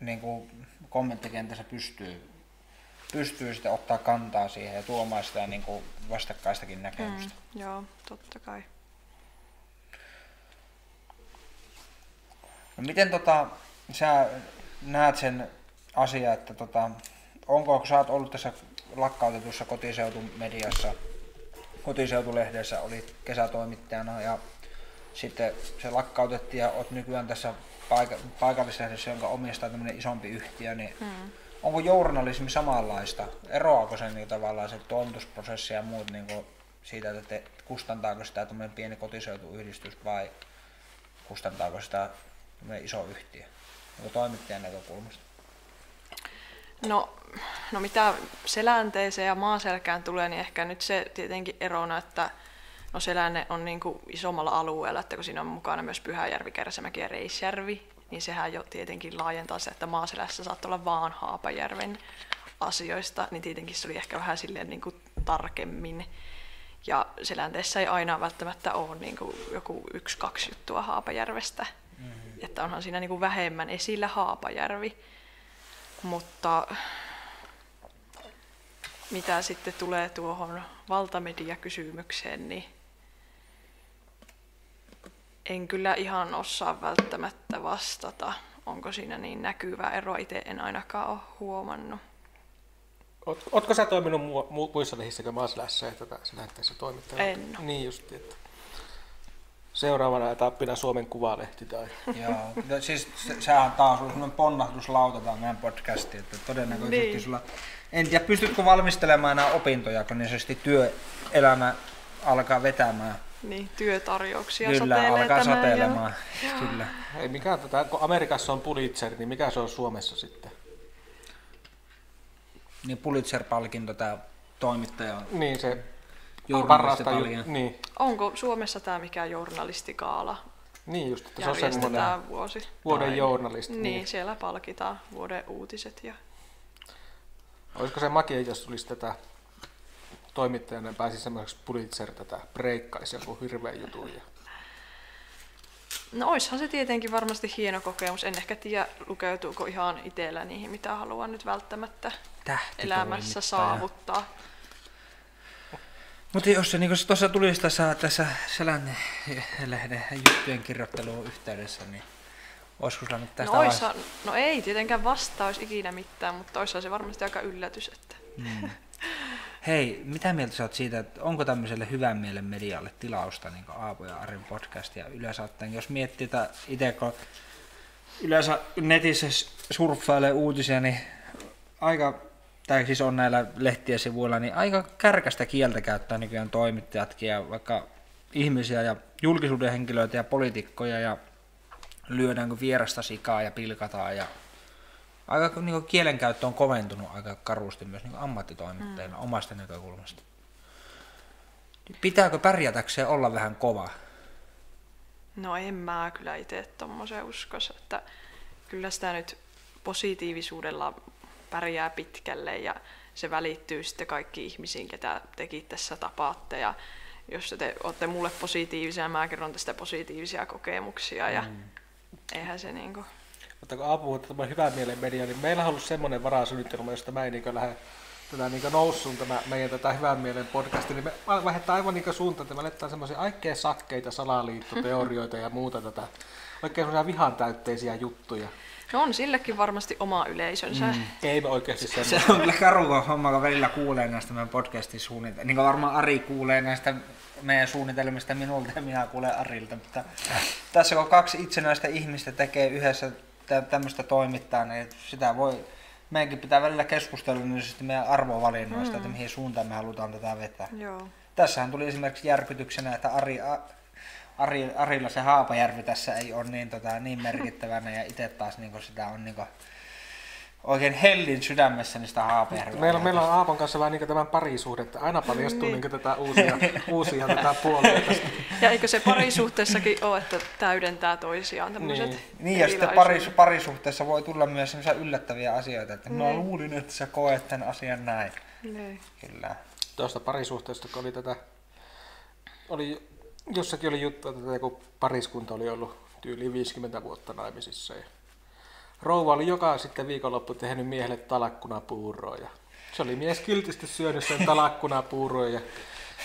niin kuin kommenttikentässä pystyy, pystyy sitten ottaa kantaa siihen ja tuomaan sitä niin kuin vastakkaistakin näkemystä. Mm, joo, totta kai. No miten tota, sä näet sen asia, että tota, onko, kun sä oot ollut tässä lakkautetussa kotiseutumediassa, kotiseutulehdessä oli kesätoimittajana ja sitten se lakkautettiin ja oot nykyään tässä paika- paikallislehdessä, jonka omistaa tämmöinen isompi yhtiö, niin Mm. Onko journalismi samanlaista? Eroaako se niin tavallaan se toimitusprosessi ja muut niin kuin siitä, että te, kustantaako sitä tämmöinen pieni kotiseutuyhdistys vai kustantaako sitä iso yhtiö? Onko toimittajan näkökulmasta? No, no mitä selänteeseen ja maaselkään tulee, niin ehkä nyt se tietenkin erona, että no selänne on niin kuin isommalla alueella, että kun siinä on mukana myös Pyhäjärvi, Kärsämäki ja Reisjärvi, niin sehän jo tietenkin laajentaa se, että maaselässä saattaa olla vaan Haapajärven asioista, niin tietenkin se oli ehkä vähän silleen niin kuin tarkemmin. Ja selänteessä ei aina välttämättä ole niin kuin joku yksi, kaksi juttua Haapajärvestä. Mm-hmm. Että onhan siinä niin kuin vähemmän esillä Haapajärvi. Mutta mitä sitten tulee tuohon valtamediakysymykseen, niin en kyllä ihan osaa välttämättä vastata. Onko siinä niin näkyvä ero? Itse en ainakaan ole huomannut. Oot, ootko sä toiminut mu- mu- muissa lehdissä kuin tätä sinä toimittajana? En. Niin just, että seuraavana etappina Suomen Kuvalehti tai... Joo, mutta siis se, sehän on taas ollut semmoinen ponnahduslauta tämä meidän podcasti, että todennäköisesti Niin. sulla En tiedä, pystytkö valmistelemaan nämä opintoja, kun niin työelämä alkaa vetämään. Niin, työtarjouksia Kyllä, satelee alkaa satelemaan. Kyllä. Ei mikä tätä, kun Amerikassa on Pulitzer, niin mikä se on Suomessa sitten? Niin Pulitzer-palkinto tämä toimittaja on Niin se journalistipalkinto. Niin, Ja onko Suomessa tämä mikään journalistikaala? niin just, että se on semmoinen vuosi. vuoden Tai- journalisti. Niin, Niin. siellä palkitaan vuoden uutiset ja Olisiko se makia, jos tulisi tätä toimittajana ja pääsi semmoiseksi Pulitzer tätä breikkaisi joku hirveä jutun. Ja... No oishan se tietenkin varmasti hieno kokemus. En ehkä tiedä, lukeutuuko ihan itsellä niihin, mitä haluan nyt välttämättä elämässä saavuttaa. Mutta jos se niin tuossa tulisi tässä, tässä selän lehden juttujen kirjoittelun yhteydessä, niin olisiko sulla nyt tästä No, vaiheessa- oishan, no ei tietenkään vastaus ikinä mitään, mutta oishan se varmasti aika yllätys. Että... *laughs* Hei, mitä mieltä sä oot siitä, että onko tämmöiselle hyvän mielen medialle tilausta, niin Aapo ja Arin podcast, ja yleensä ottaen, jos miettii, että itse kun yleensä netissä surffailee uutisia, niin aika, tai siis on näillä lehtien sivuilla, niin aika kärkästä kieltä käyttää nykyään toimittajatkin, ja vaikka ihmisiä ja julkisuuden henkilöitä ja poliitikkoja, ja lyödäänkö vierasta sikaa ja pilkataan, ja aika niin kuin kielenkäyttö on koventunut aika karusti myös niin kuin ammattitoimittajilla mm. omasta näkökulmasta. Pitääkö pärjätäkseen olla vähän kova? No en mä kyllä itse tuommoisen uskos, että kyllä sitä nyt positiivisuudella pärjää pitkälle ja se välittyy sitten kaikki ihmisiin, ketä tekin tässä tapaatte ja jos te olette mulle positiivisia, mä kerron tästä positiivisia kokemuksia ja mm. eihän se niinku... Mutta kun Aapu on tämmöinen hyvän mielen media, niin meillä on ollut semmoinen varasuunnitelma, josta mä en niin lähde tätä niin noussut tämä meidän tätä hyvän mielen podcasti, niin me vaihdetaan aivan niin suuntaan, että me aletaan semmoisia aikkeja sakkeita, salaliittoteorioita ja muuta tätä, oikein semmoisia vihan täytteisiä juttuja. No on sillekin varmasti oma yleisönsä. Mm. Ei me oikeasti Se semmoista. on kyllä karu homma, kun välillä kuulee näistä meidän podcastin suunnitelmista. Niin kuin varmaan Ari kuulee näistä meidän suunnitelmista minulta ja minä kuulen Arilta. Mutta tässä kun kaksi itsenäistä ihmistä tekee yhdessä tämmöistä toimittaa, niin sitä voi, meidänkin pitää välillä keskustella niin meidän arvovalinnoista, mm. että mihin suuntaan me halutaan tätä vetää. Joo. Tässähän tuli esimerkiksi järkytyksenä, että Ari, Ari, Arilla se Haapajärvi tässä ei ole niin, tota, niin merkittävänä ja itse taas niin sitä on niin oikein hellin sydämessä niistä Haapajärveä. Meillä, meillä on Aapon kanssa vähän niin tämän parisuhdetta. Aina paljastuu niin. tätä uusia, uusia tätä puolia tästä. Ja eikö se parisuhteessakin ole, että täydentää toisiaan tämmöiset Niin. Niin, ja sitten paris, parisuhteessa voi tulla myös sellaisia yllättäviä asioita, että minä luulin, että sä koet tämän asian näin. Niin. Kyllä. Tuosta parisuhteesta, kun oli tätä, oli, jossakin oli juttu, että joku pariskunta oli ollut tyyli 50 vuotta naimisissa. Ja rouva oli joka sitten viikonloppu tehnyt miehelle talakkunapuuroa. Ja se oli mies kiltisti syönyt sen talakkunapuuroa. Ja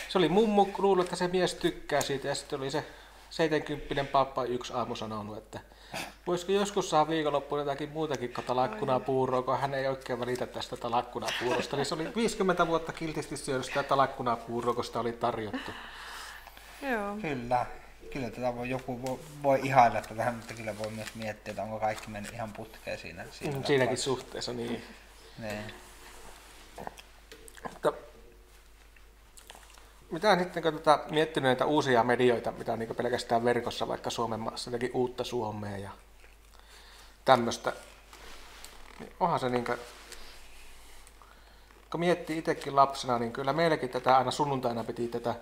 se oli mummu luullut, että se mies tykkää siitä. Ja sitten oli se 70 pappa yksi aamu sanonut, että voisiko joskus saa viikonloppuun jotakin muutakin kuin talakkunapuuroa, kun hän ei oikein välitä tästä talakkunapuurosta. Niin se oli 50 vuotta kiltisti syönyt sitä talakkunapuuroa, kun sitä oli tarjottu. Joo. Kyllä. Kyllä tätä voi, joku voi, voi ihailla tätä, mutta kyllä voi myös miettiä, että onko kaikki mennyt ihan putkeen siinä. siinä Mm, Siinäkin tapauksessa. suhteessa, niin. Niin. Mutta mitä sitten, kun tätä miettinyt näitä uusia medioita, mitä niin pelkästään verkossa, vaikka Suomen maassa, jotenkin uutta Suomea ja tämmöistä, niin onhan se niin kuin, kun miettii itsekin lapsena, niin kyllä meilläkin tätä aina sunnuntaina piti tätä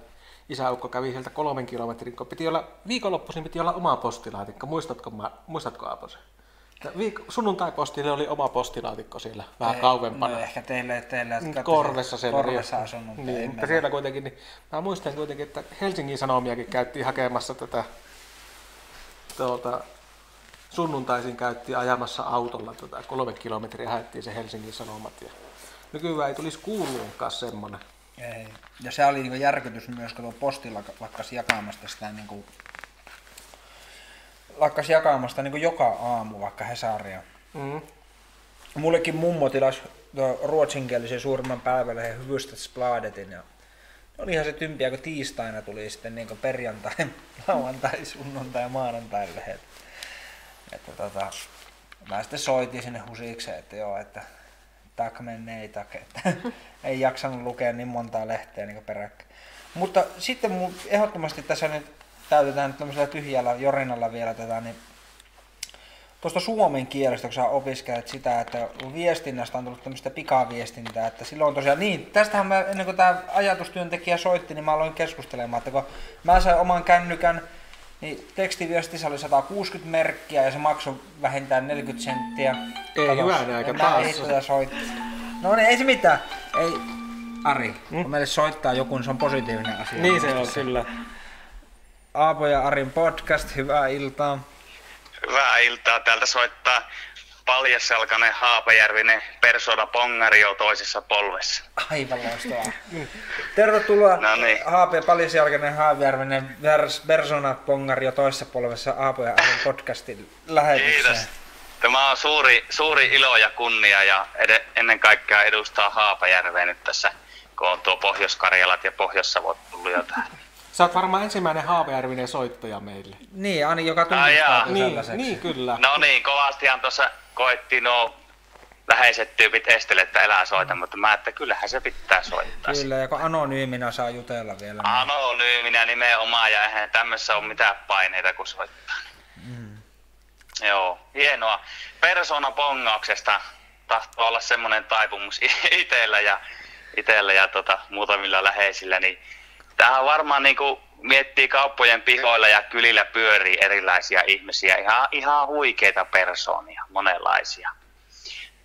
isäukko kävi sieltä kolmen kilometrin, kun piti olla, viikonloppuisin piti olla oma postilaatikko. Muistatko, mä, muistatko Aapo se? Viik- sunnuntai-postille oli oma postilaatikko siellä vähän Ei, kauempana. No ehkä teille, teille jotka olette Korvessa siellä Korvessa oli. asunut. Niin, emme mutta siellä kuitenkin, niin mä muistan kuitenkin, että Helsingin Sanomiakin käytiin hakemassa tätä tuota, sunnuntaisin käytiin ajamassa autolla tota, kolme kilometriä haettiin se Helsingin Sanomat. Ja nykyään ei tulisi kuuluunkaan semmonen. Ei. Ja se oli niinku järkytys myös, kun tuo posti lak- lakkasi jakamasta sitä niinku, lakkasi jakamasta niinku joka aamu vaikka Hesaria. Mm. Mullekin mummo tilasi ruotsinkielisen suurimman päivälehden Hufvudstadsbladetin ja olihan se tympiä, kun tiistaina tuli sitten niin perjantai, *laughs* lauantai, sunnuntai ja maanantai lehdet. Että tota, mä sitten soitin sinne husikseen, että joo, että taikka menneitä, että *laughs* ei jaksanut lukea niin montaa lehteä niin peräkkäin. Mutta sitten mun ehdottomasti tässä nyt täytetään nyt tämmöisellä tyhjällä jorinalla vielä tätä, niin tuosta suomen kielestä, kun sä opiskelet sitä, että viestinnästä on tullut tämmöistä pikaviestintää, että silloin tosiaan, niin, tästähän mä, ennen kuin tämä ajatustyöntekijä soitti, niin mä aloin keskustelemaan, että kun mä sain oman kännykän, niin tekstiviestissä oli 160 merkkiä ja se maksoi vähintään 40 senttiä. Ei hyvänä aika taas. No niin, ei se mitään. Ei, Ari, hmm? kun meille soittaa joku, niin se on positiivinen asia. Niin se on kyllä. Aapo ja Arin podcast, hyvää iltaa. Hyvää iltaa. Täältä soittaa paljasjalkainen Haapajärvinen persona pongario toisessa polvessa. Aivan loistavaa. *laughs* Tervetuloa No niin. Haape Palisjalkainen Haavijärvinen vers, Persona Pongario toisessa polvessa Aapo ja Arin podcastin lähetykseen. Kiitos. Tämä on suuri, suuri ilo ja kunnia ja ed- ennen kaikkea edustaa Haapajärveä nyt tässä, kun on tuo Pohjois-Karjalat ja Pohjois-Savot tullut jo tähän. Sä oot varmaan ensimmäinen Haapajärvinen soittaja meille. Niin, Ani, joka tunnistaa jaa. Niin, niin kyllä. No niin, kovastihan tuossa koettiin nuo läheiset tyypit estelle, että elää soita, mutta mä että kyllähän se pitää soittaa. Kyllä, ja kun anonyyminä saa jutella vielä. niin- Anonyyminä nimenomaan ja eihän tämmössä ole mitään paineita kun soittaa. Mm. Joo, hienoa. Persoonapongauksesta tahtoo olla semmoinen taipumus itsellä ja, itellä ja tota, muutamilla läheisillä, niin tähän varmaan niinku miettii kauppojen pihoilla ja kylillä pyörii erilaisia ihmisiä, ihan, ihan huikeita persoonia, monenlaisia.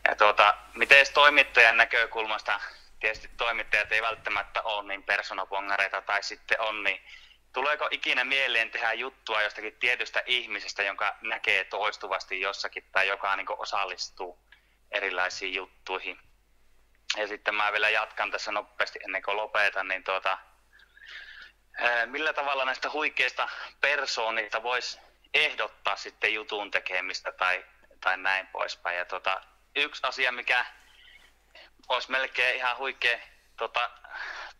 Ja tuota, miten toimittajan näkökulmasta, tietysti toimittajat ei välttämättä ole niin persoonapongareita tai sitten on, niin tuleeko ikinä mieleen tehdä juttua jostakin tietystä ihmisestä, jonka näkee toistuvasti jossakin tai joka niin osallistuu erilaisiin juttuihin? Ja sitten mä vielä jatkan tässä nopeasti ennen kuin lopetan, niin tuota, millä tavalla näistä huikeista persoonista voisi ehdottaa sitten jutun tekemistä tai, tai näin poispäin. Ja tuota, yksi asia, mikä olisi melkein ihan huikea tota,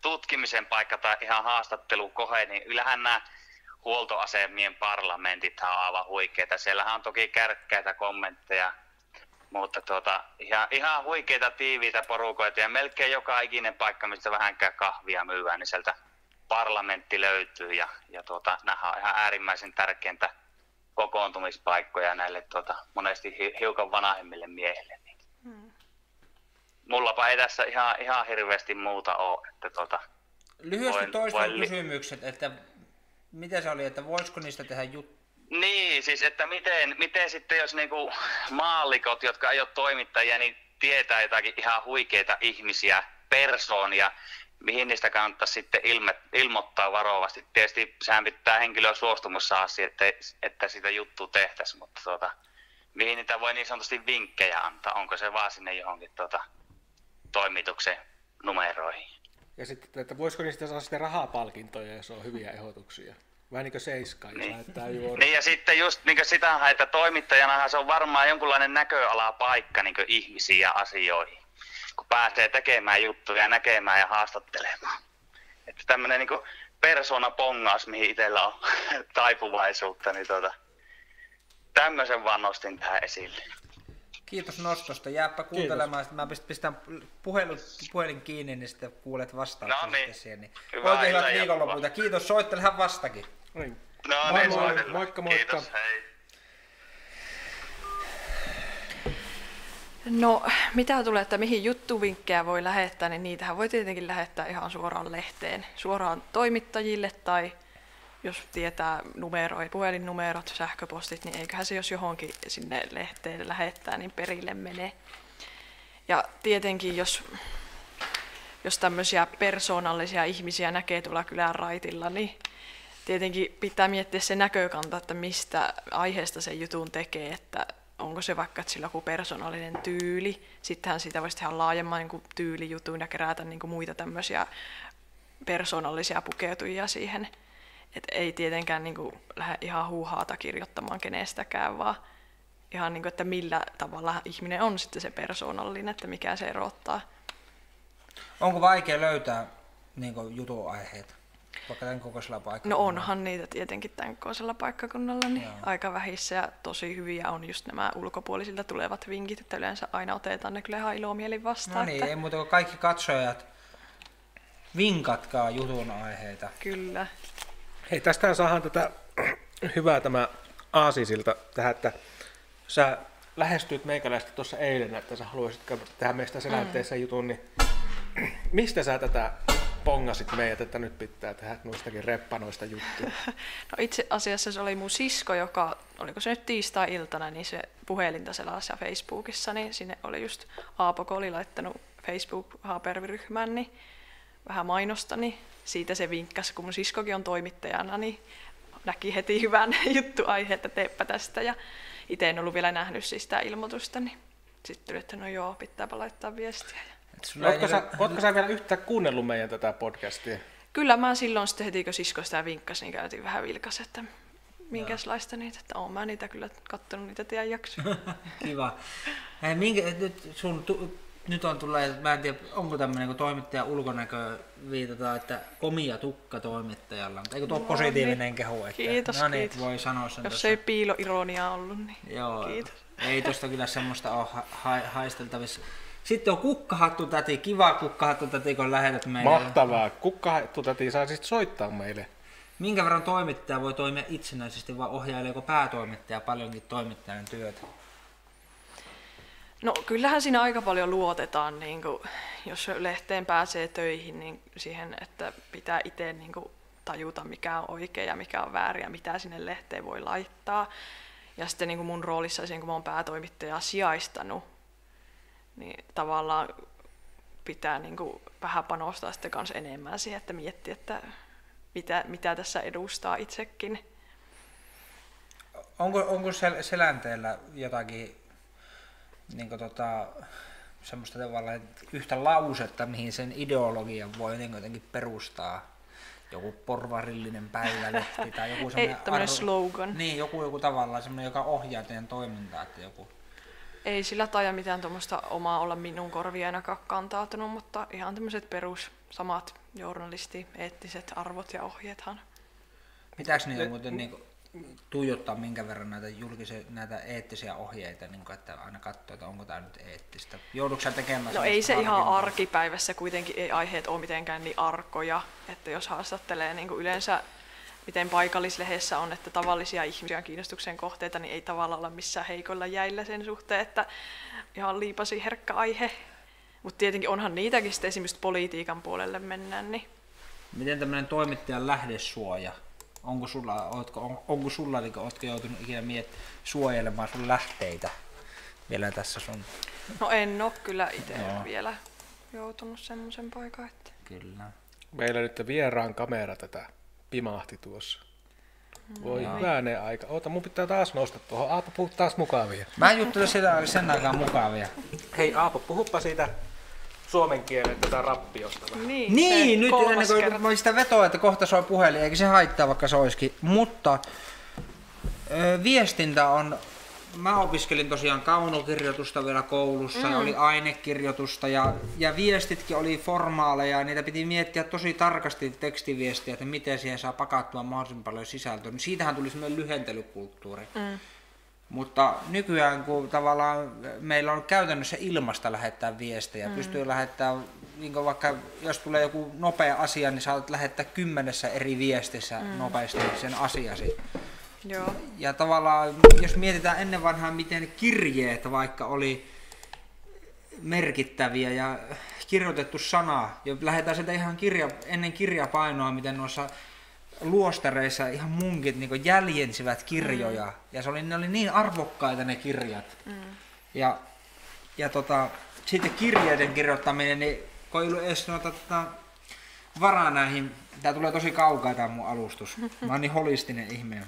tutkimisen paikka tai ihan haastattelukohe, niin yllähän nämä huoltoasemien parlamentit on aivan huikeita. Siellähän on toki kärkkäitä kommentteja, mutta tuota, ihan, ihan huikeita tiiviitä porukoita ja melkein joka ikinen paikka, mistä vähänkään kahvia myyvään, niin sieltä parlamentti löytyy ja, ja tuota, nämä on ihan äärimmäisen tärkeintä kokoontumispaikkoja näille tuota, monesti hi, hiukan vanhemmille miehille. Mullapa ei tässä ihan, ihan hirveästi muuta ole. Että tuota, Lyhyesti Voin- toistan voin kysymykset, että mitä se oli, että voisiko niistä tehdä juttu? Niin, siis että miten, miten sitten jos niinku maallikot, jotka ei ole toimittajia, niin tietää jotakin ihan huikeita ihmisiä, persoonia, mihin niistä kannattaisi sitten ilme, ilmoittaa varovasti. Tietysti sehän pitää henkilön suostumus saada siihen, että, että sitä juttua tehtäisiin, mutta tuota, mihin niitä voi niin sanotusti vinkkejä antaa, onko se vaan sinne johonkin tuota, toimituksen numeroihin. Ja sitten, että voisiko niistä saada sitten rahapalkintoja, jos on hyviä ehdotuksia. Vähän niin kuin seiska, jos Niin. lähettää. Niin ja sitten just niin sitä, että toimittajanahan se on varmaan jonkunlainen näköalapaikka niin ihmisiin ja asioihin, kun pääsee tekemään juttuja, näkemään ja haastattelemaan. Että tämmöinen niin persoonapongaus, mihin itsellä on *laughs* taipuvaisuutta, niin tota, tämmöisen vaan nostin tähän esille. Kiitos nostosta. Jääpä kuuntelemaan. Sitten mä pist- pistän puhelin, puhelin kiinni, niin sitten kuulet vastauksen No niin. sitten siihen. Niin. Hyvää Oikein hyvät ja kiitos. Soittelehan vastakin. Niin. No Moi niin, moi, moikka, moikka. Kiitos, hei. No, mitä tulee, että mihin juttuvinkkejä voi lähettää, niin niitähän voi tietenkin lähettää ihan suoraan lehteen, suoraan toimittajille tai jos tietää numeroi, puhelinnumerot, sähköpostit, niin eiköhän se jos johonkin sinne lehteen lähettää, niin perille menee. Ja tietenkin, jos, jos tämmöisiä persoonallisia ihmisiä näkee tuolla kylän raitilla, niin tietenkin pitää miettiä se näkökanta, että mistä aiheesta se jutun tekee, että onko se vaikka, että sillä joku persoonallinen tyyli, sittenhän siitä voisi tehdä laajemman niin tyylijutun ja kerätä niin kuin muita tämmöisiä persoonallisia pukeutujia siihen. Et ei tietenkään niin kuin, lähde ihan huuhaata kirjoittamaan kenestäkään, vaan ihan niin kuin, että millä tavalla ihminen on sitten se persoonallinen, että mikä se erottaa. Onko vaikea löytää niin jutun aiheita? vaikka tämän kokoisella paikalla? No onhan niitä tietenkin tämän kokoisella paikkakunnalla niin aika vähissä ja tosi hyviä on just nämä ulkopuolisilta tulevat vinkit, että yleensä aina otetaan ne kyllä ihan ilomielin vastaan. No niin, että ei muuta kuin kaikki katsojat, vinkatkaa jutun aiheita. Kyllä. Hei, tästähän saadaan tätä *clears throat* hyvää tämä aasisilta tähän, että sä lähestyit meikäläistä tuossa eilen, että sä haluaisit tehdä meistä selänteessä mm. jutun, niin *clears throat* mistä sä tätä pongasit meidät, että nyt pitää tehdä noistakin reppanoista juttuja? *laughs* No itse asiassa se oli mun sisko, joka, oliko se nyt tiistai-iltana, niin se puhelinta selasi Facebookissa, niin sinne oli just Aapoko oli laittanut Facebook-haaperviryhmään, niin vähän mainosta, niin siitä se vinkkasi, kun mun siskokin on toimittajana, niin näki heti hyvän *laughs* juttuaihe, että teepä tästä. Ja itse en ollut vielä nähnyt siis sitä ilmoitusta, niin sitten tuli, että no joo, pitääpä laittaa viestiä. Ootko sä, ootko sä vielä yhtään kuunnellut meidän tätä podcastia? Kyllä mä silloin sitten heti, kun sisko sitä vinkkasi, niin käytiin vähän vilkas, että minkälaista niitä, että oon mä niitä kyllä kattonut niitä teidän jaksoja. *laughs* Kiva. Hei, minkä, nyt, sun, tu, nyt on tullut, mä en tiedä, onko tämmöinen, kun toimittajan ulkonäkö viitataan, että komia tukka toimittajalla, mutta eikö tuo No positiivinen niin. kehu, että Kiitos, no niin, kiitos. voi sanoa sen Jos tuossa. ei piiloironiaa ollut, niin Joo, kiitos. ei tosta kyllä semmoista ole ha- ha- haisteltavissa. Sitten on kukkahattu täti, kiva kukkahattu täti, kun lähetät meille. Mahtavaa. Kukkahettu täti saa siis soittaa meille. Minkä verran toimittaja voi toimia itsenäisesti vai ohjaileeko päätoimittaja paljonkin toimittajan työtä? No kyllähän siinä aika paljon luotetaan, niin kuin, jos lehteen pääsee töihin, niin siihen, että pitää itse niin kuin, tajuta, mikä on oikein ja mikä on väärin ja mitä sinne lehteen voi laittaa. Ja sitten niin kuin mun roolissa, kun mä oon päätoimittaja sijaistanut, niin tavallaan pitää niin kuin, vähän panostaa sitten kanssa enemmän siihen, että miettiä, että mitä, mitä tässä edustaa itsekin. Onko, onko sel- selänteellä jotakin niin tota, semmoista tavallaan että yhtä lausetta, mihin sen ideologian voi niin jotenkin perustaa? Joku porvarillinen päivälehti tai joku semmoinen... tämmönen slogan. Niin, joku, joku tavallaan semmoinen, joka ohjaa teidän toimintaa, että joku... Ei sillä taida mitään tuommoista omaa olla minun korvia ainakaan kantautunut, mutta ihan tämmöiset perus samat journalisti, eettiset arvot ja ohjeethan. Pitäis niitä muuten niin tuijottaa minkä verran näitä julkisia, näitä eettisiä ohjeita, niin kuin, että aina katsoo, että onko tämä nyt eettistä. Joudutko tekemään No ei se ihan arkipäivässä kuitenkin ei aiheet ole mitenkään niin arkoja, että jos haastattelee niin yleensä miten paikallislehdessä on, että tavallisia ihmisiä on kiinnostuksen kohteita, niin ei tavallaan olla missään heikoilla jäillä sen suhteen, että ihan liipasi herkkä aihe. Mutta tietenkin onhan niitäkin sitten esimerkiksi politiikan puolelle mennään, niin Miten tämmöinen toimittajan lähdesuoja? Onko sulla, ootko, on, onko sulla niin ootko joutunut ikinä miet, suojelemaan sun lähteitä vielä tässä sun? no en ole kyllä itse Joo. vielä joutunut semmoisen paikan, että Kyllä. Meillä nyt vieraan kamera tätä pimahti tuossa. Voi hyvänen aika. Oota, mun pitää taas nostaa tuohon. Aapo, puhu taas mukavia. Mä juttelen sitä sen aikaan mukavia. Hei Aapo, puhuppa siitä suomen kielen tätä rappiosta vähän. niin, Niin, se nyt ennen kuin mä sitä vetoa, että kohta soi puhelin, eikä se haittaa vaikka soiskin. Mutta ö, viestintä on, mä opiskelin tosiaan kaunokirjoitusta vielä koulussa mm. ja oli ainekirjoitusta ja, ja viestitkin oli formaaleja ja niitä piti miettiä tosi tarkasti tekstiviestiä, että miten siihen saa pakattua mahdollisimman paljon sisältöä. Niin siitähän tuli semmoinen lyhentelykulttuuri. Mm. Mutta nykyään, kun tavallaan meillä on käytännössä ilmasta lähettää viestejä, mm. pystyy lähettämään, niin vaikka jos tulee joku nopea asia, niin saat lähettää kymmenessä eri viestissä mm. nopeasti sen asiasi. Joo. Ja tavallaan, jos mietitään ennen vanhaa, miten kirjeet vaikka oli merkittäviä ja kirjoitettu sana, ja lähdetään sieltä ihan kirja, ennen kirjapainoa, miten noissa luostareissa ihan munkit niin jäljensivät kirjoja, mm. ja se oli, ne oli niin arvokkaita ne kirjat. Mm. Ja, ja tota, sitten kirjeiden kirjoittaminen, niin kun ei ollut edes noita, tota, varaa näihin, tää tulee tosi kaukaa tämä mun alustus, mä oon niin holistinen ihminen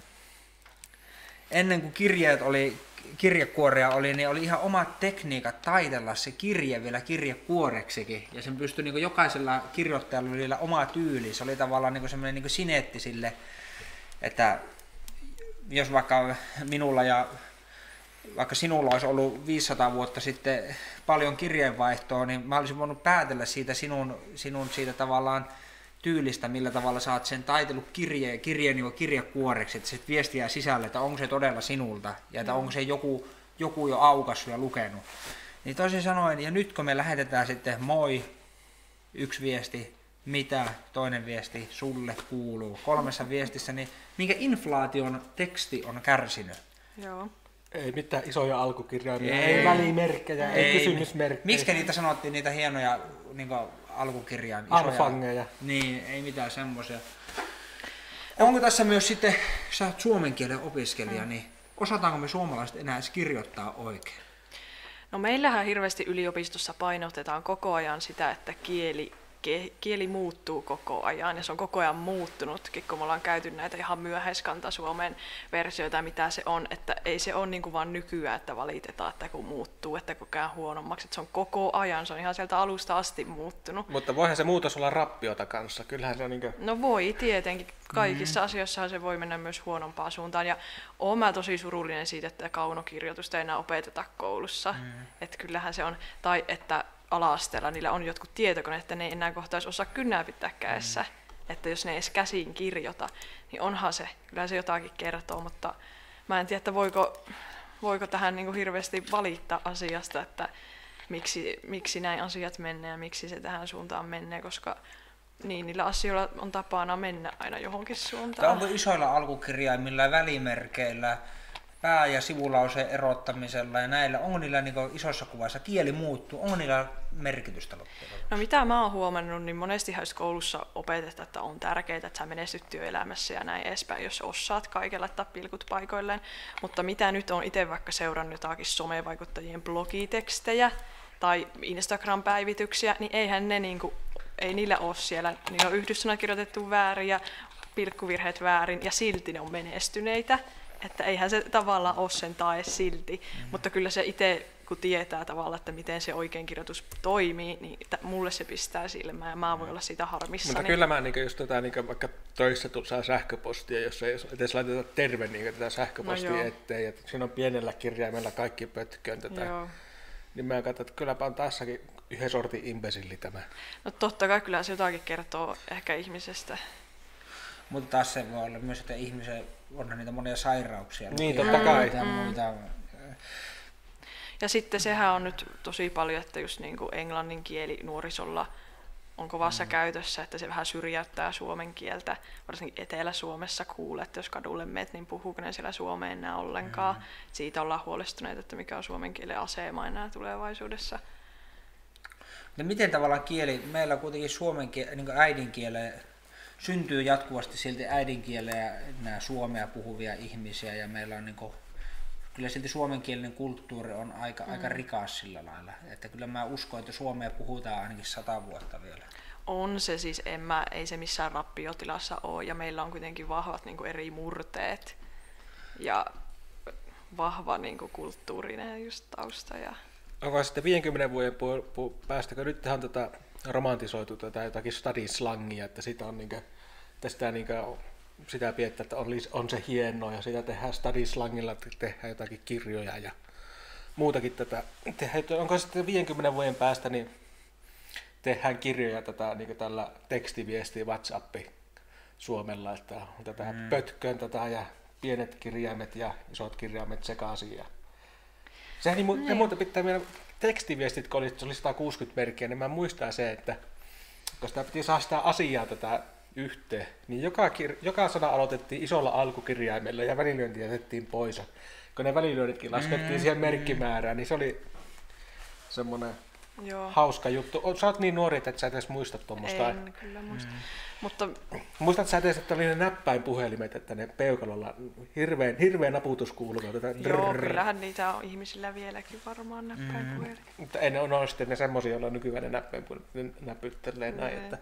ennen kuin kirjeet oli, kirjekuoria oli, niin oli ihan omat tekniikat taitella se kirje vielä kirjekuoreksikin. Ja sen pystyi niin jokaisella kirjoittajalla oli oma tyyli. Se oli tavallaan niin semmoinen niin sineetti sille, että jos vaikka minulla ja vaikka sinulla olisi ollut 500 vuotta sitten paljon kirjeenvaihtoa, niin mä olisin voinut päätellä siitä sinun, sinun siitä tavallaan tyylistä, millä tavalla saat sen taitellut kirje, kirjeen niin kirjekuoreksi, että se viesti jää sisälle, että onko se todella sinulta ja että onko se joku, joku jo aukassut ja lukenut. Niin toisin sanoen, ja nyt kun me lähetetään sitten moi, yksi viesti, mitä, toinen viesti, sulle kuuluu, kolmessa viestissä, niin minkä inflaation teksti on kärsinyt? Joo. Ei mitään isoja alkukirjaimia, ei, Ei. ei välimerkkejä, ei, ei kysymysmerkkejä. Miksi niitä sanottiin, niitä hienoja niin alkukirjaimia? isoja- Alfangeja. Niin, ei mitään semmoisia. Onko tässä myös sitten, sä oot suomen kielen opiskelija, niin osataanko me suomalaiset enää edes kirjoittaa oikein? No meillähän hirveästi yliopistossa painotetaan koko ajan sitä, että kieli, kieli muuttuu koko ajan ja se on koko ajan muuttunutkin, kun me ollaan käyty näitä ihan myöhäiskanta Suomen versioita, mitä se on, että ei se ole niin kuin vaan nykyään, että valitetaan, että kun muuttuu, että koko ajan huonommaksi, että se on koko ajan, se on ihan sieltä alusta asti muuttunut. Mutta voihan se muutos olla rappiota kanssa. Kyllähän se on niin No voi tietenkin. Kaikissa mm. asioissahan se voi mennä myös huonompaan suuntaan. Ja oon mä tosi surullinen siitä, että kaunokirjoitusta ei enää opeteta koulussa. Mm. Että kyllähän se on, tai että ala-asteella niillä on jotkut tietokoneet, että ne ei enää kohtaisi osaa kynää pitää kädessä. Mm. Että jos ne ei edes käsiin kirjoita, niin onhan se, kyllä se jotakin kertoo, mutta mä en tiedä, että voiko, voiko tähän niin kuin hirveästi valittaa asiasta, että miksi, miksi näin asiat menee ja miksi se tähän suuntaan menee, koska niin, niillä asioilla on tapana mennä aina johonkin suuntaan. onko isoilla alkukirjaimilla ja välimerkeillä, pää- ja sivulauseen erottamisella ja näillä, onko niillä niin isossa kuvassa kieli muuttuu, onko niillä merkitystä loppujen? No mitä mä oon huomannut, niin monesti koulussa opetetaan, että on tärkeää, että sä menestyt työelämässä ja näin edespäin, jos osaat kaiken laittaa pilkut paikoilleen. Mutta mitä nyt on itse vaikka seurannut jotakin somevaikuttajien blogitekstejä tai Instagram-päivityksiä, niin eihän ne niinku, ei niillä ole siellä, niillä on yhdyssanat kirjoitettu väärin ja pilkkuvirheet väärin ja silti ne on menestyneitä. Että eihän se tavallaan ole sen tae silti, mm. mutta kyllä se itse kun tietää tavallaan, että miten se oikein kirjoitus toimii, niin t- mulle se pistää silmään ja mä voin olla siitä harmissani. Mutta kyllä mä niin just tota, niin vaikka töissä saa sähköpostia, jos ei edes laiteta terve niin tätä sähköpostia No no joo. eteen, ja siinä on pienellä kirjaimella kaikki pötköön tätä. Joo. Niin mä katson, että kylläpä on tässäkin yhden sortin imbesilli tämä. No totta kai kyllä se jotakin kertoo ehkä ihmisestä. Mutta taas se voi olla myös, että ihmisen onhan niitä monia sairauksia. Niin, lukea totta kai. Ja muita. Ja sitten sehän on nyt tosi paljon, että just niin kuin englannin kieli nuorisolla on kovassa mm. käytössä, että se vähän syrjäyttää suomen kieltä. Varsinkin Etelä-Suomessa kuulee, että jos kadulle meet, niin puhuuko ne siellä suomea enää ollenkaan. Mm. Siitä ollaan huolestuneita, että mikä on suomen kielen asema enää tulevaisuudessa. No miten tavallaan kieli, meillä kuitenkin suomen kieli, niin äidinkiele syntyy jatkuvasti silti äidinkieleä nämä suomea puhuvia ihmisiä ja meillä on niin kuin, kyllä silti suomenkielinen kulttuuri on aika, mm. aika rikas sillä lailla, että kyllä mä uskon, että suomea puhutaan ainakin sata vuotta vielä. On se siis, en mä, ei se missään rappiotilassa ole, ja meillä on kuitenkin vahvat niin kuin eri murteet ja vahva niin kuin, kulttuurinen just tausta. Ja... Onko sitten 50 vuoden pu- pu- päästä, kun nyt on tätä romantisoitu tätä jotakin stadislangia, että sitä on niinkö, että sitä niinkö, sitä pidetään, että on, on se hienoa ja sitä tehdään stadislangilla, että tehdään jotakin kirjoja ja muutakin tätä. Tehdään, onko sitten 50 vuoden päästä, niin tehdään kirjoja tätä niin tällä tekstiviesti WhatsAppi Suomella, että on tätä mm. pötköön tätä ja pienet kirjaimet ja isot kirjaimet sekaisin. Ja... Sehän niin, mu- ja muuta pitää meidän tekstiviestit, kun oli, se oli 160 merkkiä, niin mä muistan se, että kun sitä piti saada sitä asiaa tätä yhteen, niin joka, kir- joka sana aloitettiin isolla alkukirjaimella ja välilyönti jätettiin pois. Kun ne välilyönnitkin laskettiin mm, siihen merkkimäärään, niin se oli semmoinen Joo. hauska juttu. O- Sä oot niin nuori, että sä et edes muista tuommoista. En kyllä muista. Mm. Mutta Muistat sä edes, että oli ne näppäinpuhelimet, että ne peukalolla hirveän, hirveän naputus kuuluu. Tätä joo, kyllähän niitä on ihmisillä vieläkin varmaan näppäin mm. Mutta ei ne on ole sitten ne semmosia, joilla on nykyään ne näppäinpuhelimet ne näpyttelee näin. Nee. Että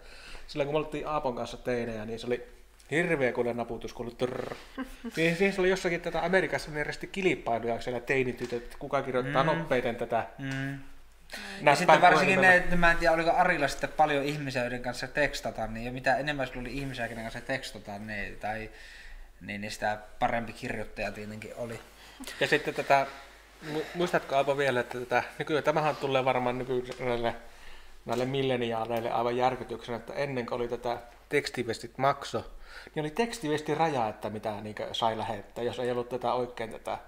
silloin kun me oltiin Aapon kanssa teinejä, niin se oli hirveä kuule naputus kuului trrr. Niin *laughs* siis oli jossakin tätä Amerikassa järjesti kilpailuja siellä teinitytöt, että kuka kirjoittaa mm. nopeiten tätä Mm. Ja sitten varsinkin ne, että mä en tiedä, oliko Arilla sitten paljon ihmisiä, joiden kanssa tekstata, niin ja mitä enemmän sulla oli ihmisiä, kenen kanssa tekstata, niin, tai, niin, niin sitä parempi kirjoittaja tietenkin oli. Ja sitten tätä, mu- muistatko Aapo vielä, että tätä, nykyään tämähän tulee varmaan nykyiselle näille milleniaaleille aivan järkytyksenä, että ennen kuin oli tätä tekstiviestit makso, niin oli tekstiviesti raja, että mitä niin sai lähettää, jos ei ollut tätä oikein tätä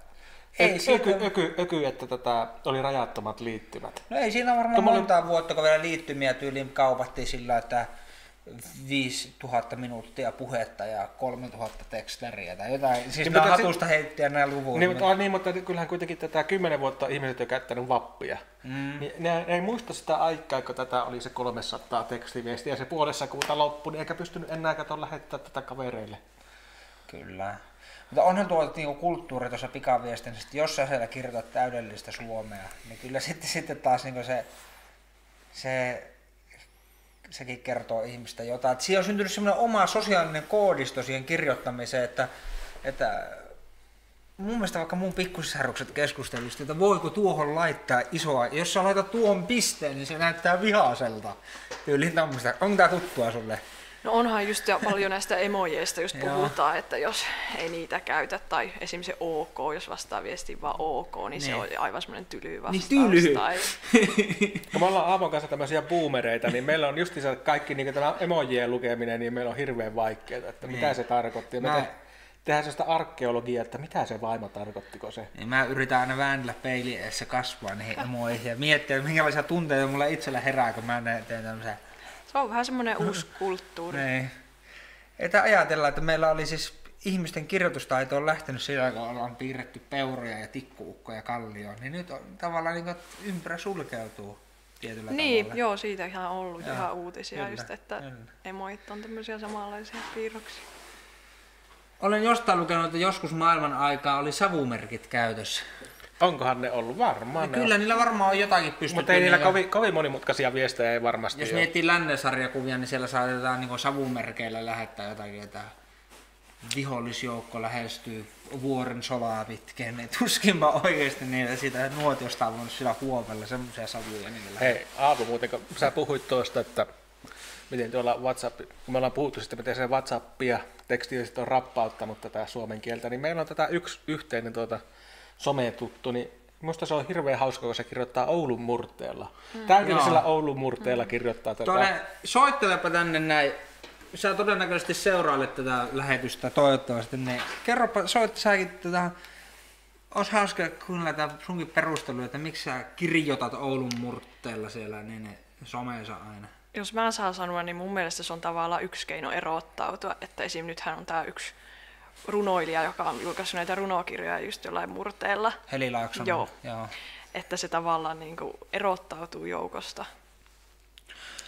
Ei siinä- öky, öky, öky, että tätä oli rajattomat liittymät. No ei siinä varmaan Tuommoinen- montaa vuotta, kun vielä liittymiä tyyliin kaupattiin sillä, että 5000 minuuttia puhetta ja 3000 tekstariä tai jotain. Siis Niin, mutta hatusta heittiä nämä luvut. Niin, mutta, niin, mutta kyllähän kuitenkin tätä kymmenen vuotta ihmiset on käyttänyt vappia. Mm. Niin ne, ne, ei muista sitä aikaa, kun tätä oli se 300 tekstiviestiä ja se puolessa kuuta loppui, niin eikä pystynyt enää kato lähettää tätä kavereille. Kyllä. Mutta onhan tuo niinku kulttuuri tuossa pikaviestinnässä, että jos sä siellä kirjoitat täydellistä suomea, niin kyllä sitten, sitten taas niinku se, se, sekin kertoo ihmistä jotain. Että siinä on syntynyt semmoinen oma sosiaalinen koodisto siihen kirjoittamiseen, että, että mun mielestä vaikka mun pikkusisarukset keskustelivat, siitä, että voiko tuohon laittaa isoa, jos sä laitat tuohon pisteen, niin se näyttää vihaiselta. Tyyliin tämmöistä. Onko tää tuttua sulle? No onhan just ja paljon näistä emojeista just puhutaan, että jos ei niitä käytä, tai esimerkiksi se OK, jos vastaa viestiin vaan OK, niin, se Niin. on aivan semmoinen tyly vastaus. Niin tyly. Tai, *laughs* Kun me ollaan Aavon kanssa tämmöisiä boomereita, niin meillä on justiinsa kaikki niin tämä emojien lukeminen, niin meillä on hirveän vaikeaa, että mitä Niin. se tarkoitti. Mä- te, tehdään sellaista arkeologiaa, että mitä se vaimo tarkoittiko se. Niin mä yritän aina väännellä peilin edessä kasvaa niihin *laughs* emoihin ja miettiä, minkälaisia tunteita mulla itsellä herää, kun mä teen tämmöisiä. Se on vähän semmoinen uusi *laughs* kulttuuri. Niin. Että ajatella, että meillä oli siis ihmisten kirjoitustaito on lähtenyt sillä, kun ollaan piirretty peuroja ja tikkuukkoja kallioon, niin nyt on tavallaan niin ympärä sulkeutuu tietyllä Niin, tavalla. joo, siitä ihan ollut Joo, ihan uutisia kyllä, just, että kyllä. emoit on tämmöisiä samanlaisia piirroksia. Olen jostain lukenut, että joskus maailman aikaa oli savumerkit käytössä. Onkohan ne ollut? Varmaan ne kyllä on. niillä varmaan on jotakin pystytty. Mutta ei niillä jo- kovin, kovin monimutkaisia viestejä ei varmasti Jos ole. miettii lännen sarjakuvia, niin siellä saatetaan niin savumerkeillä lähettää jotakin, että vihollisjoukko lähestyy vuoren solaa pitkin, niin tuskinpa oikeasti niitä siitä nuotiosta on voinut sillä huovella semmoisia savuja niillä. Hei, Aapo muuten, kun sä puhuit tuosta, että miten tuolla WhatsApp, kun me ollaan puhuttu sitten, miten se WhatsApp ja tekstiviestit on rappauttanut tätä suomen kieltä, niin meillä on tätä yksi yhteinen tuota sometuttu, niin Minusta se on hirveän hauska, kun se kirjoittaa Oulun murteella. Mm. Täydellisellä Oulun murteella kirjoittaa tätä. Tuonne, soittelepa tänne näin. Sä todennäköisesti seurailet tätä lähetystä toivottavasti, niin kerropa, soit säkin tätä, olisi hauska kuunnella tätä sunkin perustelua, että miksi sä kirjoitat Oulun murteella siellä niin someensa aina. Jos mä saan sanoa, niin mun mielestä se on tavallaan yksi keino erottautua, että esim. nythän on tämä yksi runoilija, joka on julkaissut näitä runokirjoja just jollain murteella, Heli Laaksonen. Joo. Joo. että se tavallaan niin kuin erottautuu joukosta.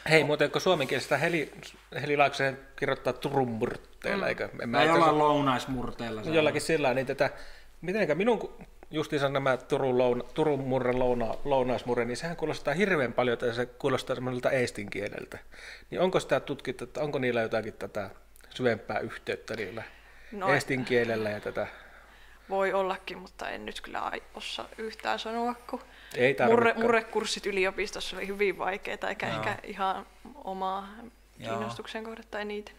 Hei, muuten kun suomenkielistä Heli, Heli Laaksonen kirjoittaa Turun murteella, mm. eikö? En mä jollain asiassa- lounaismurteella. se on. jollakin sillä niin tätä, mitenkä minun justiinsa nämä Turun, louna, Turun murren louna, lounaismurre, niin sehän kuulostaa hirveän paljon, että se kuulostaa semmoiselta eestin kieleltä. Niin onko sitä tutkittu, että onko niillä jotakin tätä syvempää yhteyttä niillä No, eestin kielellä ja tätä? Voi ollakin, mutta en nyt kyllä osaa yhtään sanoa, kun Ei murre, murrekurssit yliopistossa oli hyvin vaikeita, eikä ehkä ihan omaa Joo. kiinnostuksen kohdetta eniten.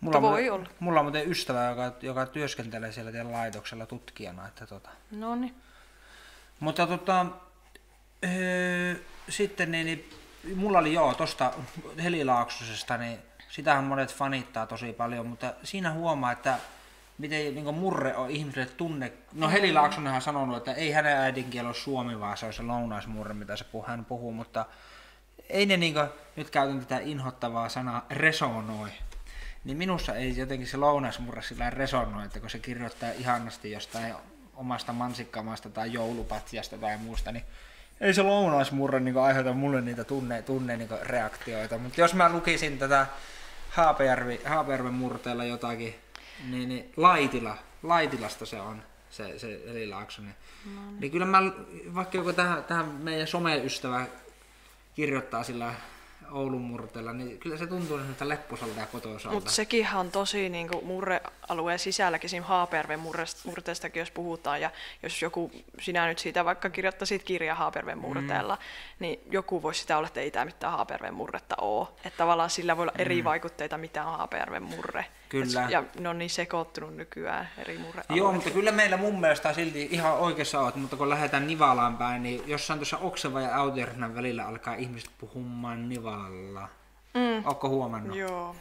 Mulla, Mutta on voi olla. Mulla on muuten ystävä, joka, joka työskentelee siellä teidän laitoksella tutkijana. Että tota. No niin. Mutta tota, öö, sitten niin, niin, mulla oli joo tosta Helilaaksosesta, niin sitähän monet fanittaa tosi paljon, mutta siinä huomaa, että miten niin murre on ihmisille tunne. No Heli Laaksonenhan on sanonut, että ei hänen äidinkieli ole suomi, vaan se on se lounaismurre, mitä se puhuu, hän puhuu, mutta ei ne niin kuin, nyt käytän tätä inhottavaa sanaa resonoi. Niin minussa ei jotenkin se lounasmurre sillä resonoi, että kun se kirjoittaa ihanasti jostain omasta mansikkamaasta tai joulupatjasta tai muusta, niin ei se lounaismurre niin aiheuta mulle niitä tunne, tunne niin reaktioita. Mutta jos mä lukisin tätä Haapajärvi, Haapajärven murteella jotakin, niin, niin Laitila, Laitilasta se on se, se Eli Laaksonen. No, niin. niin kyllä mä, vaikka joku tähän, tähän meidän someystävä kirjoittaa sillä Oulun murteella, niin kyllä se tuntuu semmoista lepposalta ja kotoisalta. Mutta sekin on tosi niin kuin murrealueen sisälläkin, siinä Haaperven murteestakin jos puhutaan, ja jos joku, sinä nyt siitä vaikka kirjoittaisit kirja Haaperven murteella, mm. niin joku voisi sitä olla, että ei tämä mitään Haaperven murretta ole. Että tavallaan sillä voi olla eri mm. vaikutteita, mitä on Haaperven murre. Kyllä. Ja ne on niin sekoittunut nykyään eri murre Joo, mutta kyllä meillä mun mielestä silti ihan oikeassa oot, mutta kun lähdetään Nivalaan päin, niin jossain tuossa Okseva ja Autiernan välillä alkaa ihmiset puhumaan Nivalla. Mm. Ootko huomannut? Joo.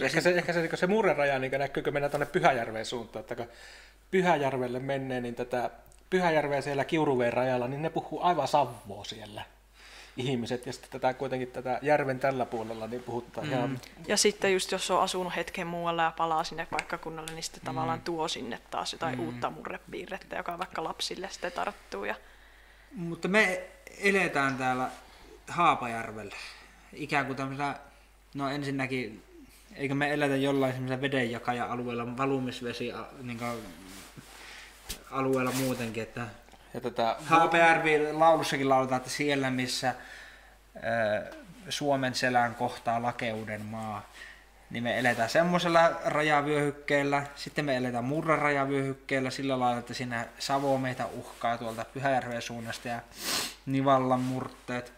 Ehkä se, ehkä se, niin se murreraja niin näkyykö mennä tuonne Pyhäjärveen suuntaan, että kun Pyhäjärvelle menee, niin tätä Pyhäjärveä siellä Kiuruveen rajalla, niin ne puhuu aivan savvoa siellä ihmiset, ja sitten tätä kuitenkin tätä järven tällä puolella, niin puhutaan mm. ihan... Ja sitten just jos on asunut hetken muualla ja palaa sinne paikkakunnalle, niin sitten mm. tavallaan tuo sinne taas jotain mm. uutta murrepiirrettä, joka vaikka lapsille sitten tarttuu. Ja... Mutta me eletään täällä Haapajärvellä, ikään kuin tämmöisellä, no ensinnäkin, eikö me eletä jollain semmoisella vedenjakaja-alueella, valumisvesi niin kuin, alueella muutenkin, että ja tätä... HPRV laulussakin lauletaan, että siellä missä Suomen selän kohtaa lakeuden maa, niin me eletään semmoisella rajavyöhykkeellä, sitten me eletään murran rajavyöhykkeellä. Sillä lailla, että siinä Savo meitä uhkaa tuolta Pyhäjärven suunnasta ja Nivallan murteet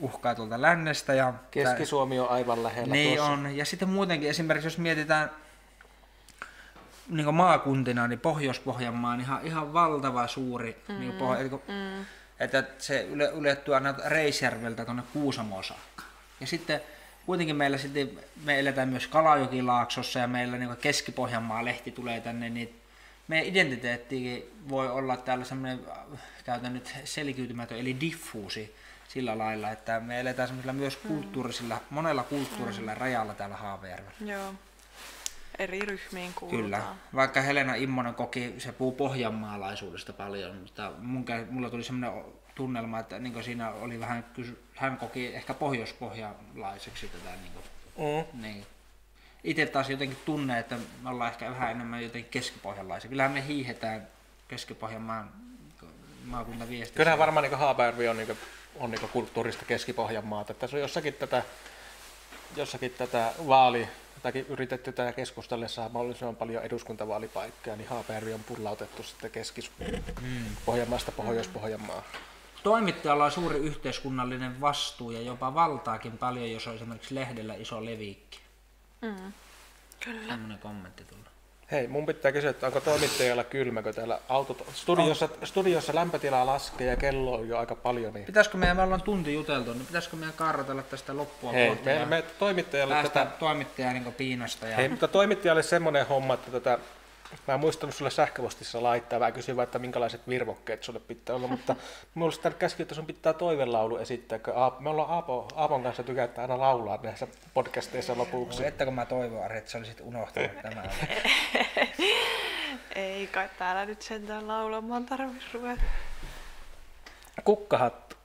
uhkaa tuolta lännestä. Ja Keski-Suomi on aivan lähellä Niin tuossa. on, ja sitten muutenkin esimerkiksi jos mietitään niin maakuntina, niin Pohjois-Pohjanmaa on ihan, ihan valtava suuri. Mm, niin pohja, eli, mm. Että se yle, ylettyy aina Reisjärveltä tuonne Kuusamoon saakka. Ja sitten kuitenkin meillä sitten, me eletään myös Kalajokilaaksossa ja meillä niin Keski-Pohjanmaa lehti tulee tänne, niin meidän identiteetti voi olla täällä semmoinen, käytän nyt selkiytymätön, eli diffuusi sillä lailla, että me eletään semmoisella myös kulttuurisilla, monella kulttuurisella mm. rajalla täällä Haavajärvellä. Joo eri ryhmiin kuulutaan. Kyllä, vaikka Helena Immonen koki, se puhuu pohjanmaalaisuudesta paljon, mutta mun, mulla tuli sellainen tunnelma, että niin siinä oli vähän, hän koki ehkä pohjoispohjalaiseksi tätä. Niin kuin, mm. niin. Itse taas jotenkin tunne, että me ollaan ehkä vähän enemmän jotenkin keskipohjalaisia. Kyllähän me hiihetään keskipohjanmaan maakuntaviestissä. Kyllähän varmaan niin Haapajärvi on, niin on niin kulttuurista keskipohjanmaata. Tässä on jossakin tätä, jossakin tätä vaali, tätäkin yritetty tätä keskustellessa mahdollisimman paljon eduskuntavaalipaikkoja, niin Haapajärvi on pullautettu sitten Keski-Pohjanmaasta. Pohjois-Pohjanmaa. Toimittajalla on suuri yhteiskunnallinen vastuu ja jopa valtaakin paljon, jos on esimerkiksi lehdellä iso leviikki. Mm. Kyllä. Sellainen kommentti tullut. Hei, mun pitää kysyä, että onko toimittajalla kylmä, kun täällä autot, studiossa, studiossa lämpötila laskee ja kello on jo aika paljon. Niin... Pitäisikö meidän, me ollaan tunti juteltu, niin pitäisikö meidän karratella tästä loppua Hei, me, me toimittajalle tätä... toimittaja niin piinasta. Ja... Hei, mutta toimittajalle semmoinen homma, että tätä Mä en muistanut sulle sähköpostissa laittaa, mä kysyin että minkälaiset virvokkeet sulle pitää olla, mutta *laughs* mulla olisi käski, että sun pitää toivelaulu esittää, kun me ollaan Aapo, Aapon kanssa tykätään aina laulaa näissä podcasteissa lopuksi. Että kun mä toivon, että sä olisit unohtanut *laughs* tämän. *laughs* Ei kai täällä nyt sentään laulamaan tarvitsisi ruveta. Kukkahattu.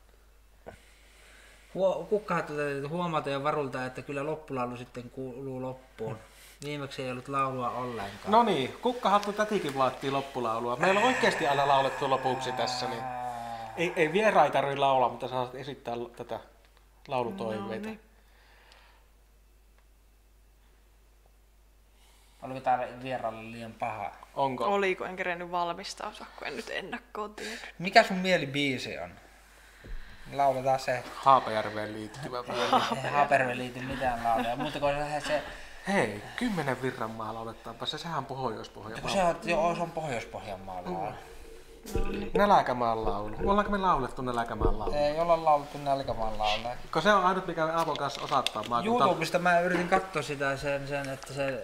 Kukkahattu täytyy huomata ja varulta, että kyllä loppulaulu sitten kuuluu loppuun. Viimeksi ei ollut laulua ollenkaan. No niin, kukkahattu tätikin laattiin loppulaulua. Meillä on oikeasti aina laulettu lopuksi tässä, niin ei, ei vieraita tarvitse laulaa, mutta saat esittää tätä laulutoiveita. No niin. Oliko täällä vieraalle liian paha? Onko? Oliko, en kerennyt valmistautua, kun en nyt ennakkoon tiedä. Mikä sun mielibiisi on? Lauletaan se. Haapajärveen liittyvä. *laughs* Haapajärveen liittyy mitään laulua. Mutta kun se Hei, kymmenen virran maa lauletaanpa se, sehän on Pohjois-Pohjanmaa. Se on, joo, se on Pohjois-Pohjanmaa mm. Nälkämaan laulu. Ollaanko me laulettu Nälkämaan laulu? Ei olla laulettu Nälkämaan laulu. Kun se on ainut, mikä me Aavon kanssa osattaa. YouTubesta mä yritin katsoa sitä sen, sen, että se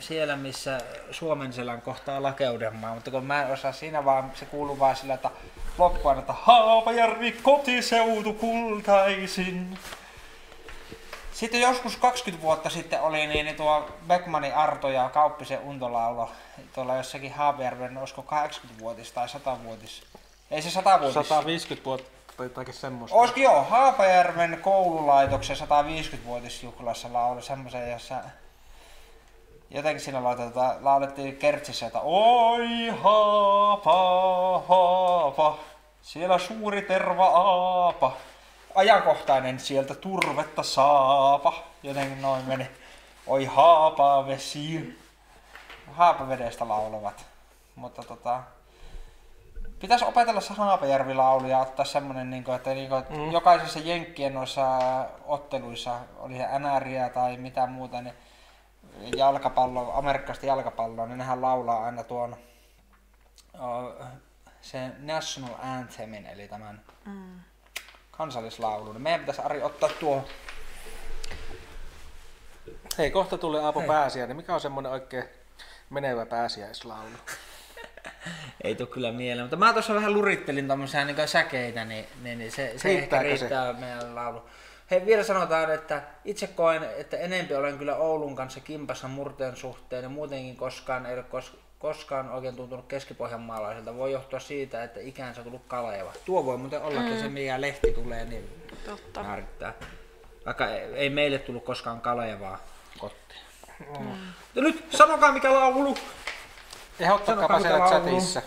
siellä, missä Suomen selän kohtaa Lakeudenmaa, mutta kun mä en osaa siinä vaan, se kuuluu vaan sillä, että loppuun, että Haapajärvi kotiseutu kultaisin. Sitten joskus 20 vuotta sitten oli niin tuo Beckmanin Arto ja Kauppisen Untolaulo tuolla jossakin Haapajärven, olisiko 80-vuotis tai 100-vuotis? Ei se 100-vuotis. 150 vuotta tai jotakin semmoista. Olisiko joo, Haapajärven koululaitoksen 150-vuotisjuhlassa laulu semmoisen, jossa jotenkin siinä lauletaan, laulettiin kertsissä, että Oi haapa, haapa, siellä suuri terva aapa ajankohtainen sieltä turvetta saapa. Jotenkin noin meni. Oi haapavesi. Haapavedestä laulavat. Mutta tota, pitäisi opetella se Haapajärvi-laulu ja ottaa semmonen, niin kuin, että, niin kuin, mm. jokaisessa Jenkkien noissa otteluissa, oli se NRiä tai mitä muuta, niin jalkapallo, amerikkalaista jalkapalloa, niin nehän laulaa aina tuon uh, sen national anthemin, eli tämän mm. Kansallislaulun. Meidän pitäisi Ari ottaa tuo Hei, kohta tulee Aapo pääsiäinen. Mikä on semmonen oikein menevä pääsiäislaulu? *laughs* Ei tule kyllä mieleen, mutta mä tuossa vähän lurittelin tommosia niin säkeitä, niin, niin, niin se, se ehkä Riittääkö se? riittää meidän laulu. Hei, vielä sanotaan, että itse koen, että enempi olen kyllä Oulun kanssa kimpassa murteen suhteen ja muutenkin koskaan ei ole kos, koskaan oikein tuntunut keskipohjanmaalaiselta. Voi johtua siitä, että ikäänsä on tullut Kaleva. Tuo voi muuten ollakin mm. se, mikä lehti tulee, niin Totta. määrittää. Vaikka ei, ei meille tullut koskaan Kalevaa kotiin. Mm. Ja nyt sanokaa mikä laulu! Ehdottakaapa siellä chatissa.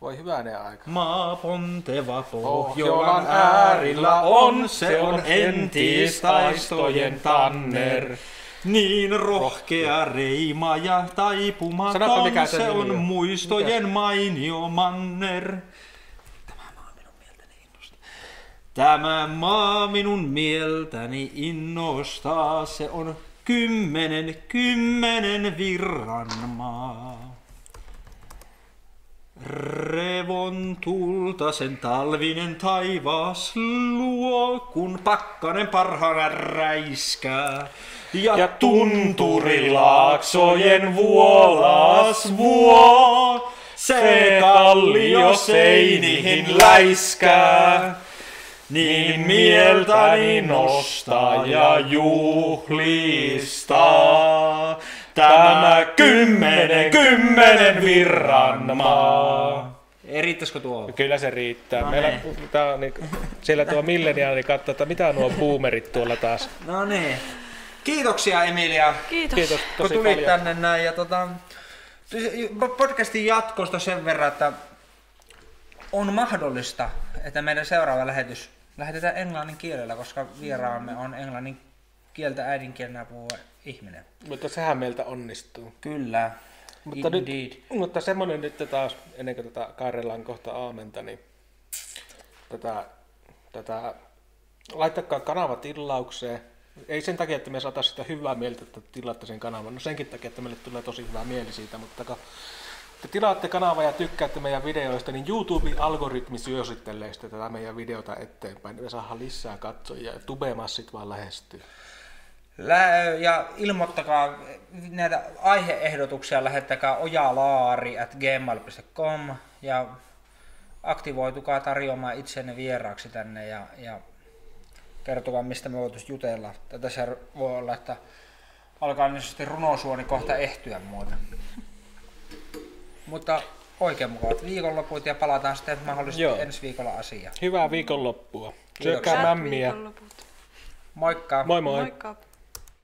Voi hyvänen aika. Maa ponteva Pohjolan äärillä on, se on entistaistojen tanner. Niin rohkea reima ja taipumaton mikä se on on. muistojen mainio manner. Tämä maa minun mieltäni innostaa. Tämä maa minun mieltäni innostaa, se on kymmenen, kymmenen virran maa. Revon tulta sen talvinen taivaas luo, kun pakkanen parhaana räiskää. Ja, ja tunturilaaksojen vuolas vuo, se kallio seinihin läiskää. Niin mieltäni nostaa ja juhlistaa tämä kymmenen, kymmenen virran maa. Riittäisikö tuo? Kyllä se riittää. No Meillä, niin. tää on niin, siellä tuo milleniaali katsoo, että mitä nuo boomerit tuolla taas. No niin. Kiitoksia Emilia, Kiitos. Kiitos kun tosi tulit paljon. tänne näin. Ja tota, podcastin jatkosta sen verran, että on mahdollista, että meidän seuraava lähetys lähetetään englannin kielellä, koska vieraamme on englannin kieltä äidinkielenä puhuva ihminen. Mutta sehän meiltä onnistuu. Kyllä. Mutta, nyt, mutta semmonen nyt taas, ennen kuin tätä kairellaan kohta aamenta, niin tätä, tätä, laittakaa kanava tilaukseen. Ei sen takia, että me saataisiin sitä hyvää mieltä, että tilaatte sen kanavan. No senkin takia, että meille tulee tosi hyvä mieli siitä, mutta kun te tilaatte kanavaa ja tykkäätte meidän videoista, niin YouTube-algoritmi syösittelee sitten tätä meidän videota eteenpäin. Me saadaan lisää katsojia ja tubemassit vaan lähestyy. Lä- ja ilmoittakaa näitä aiheehdotuksia, lähettäkää ojalaari at gmail.com ja aktivoitukaa tarjoamaan itsenne vieraaksi tänne ja, ja kertokaa mistä me voitaisiin jutella. Tätä se voi olla, että alkaa niin runosuoni kohta ehtyä muuten. Mutta oikein mukavat viikonloput ja palataan sitten mahdollisesti Joo. ensi viikolla asiaan. Hyvää viikonloppua. Kiitoksia. Syökää mämmiä. Moikka! Moi moi. Moikka.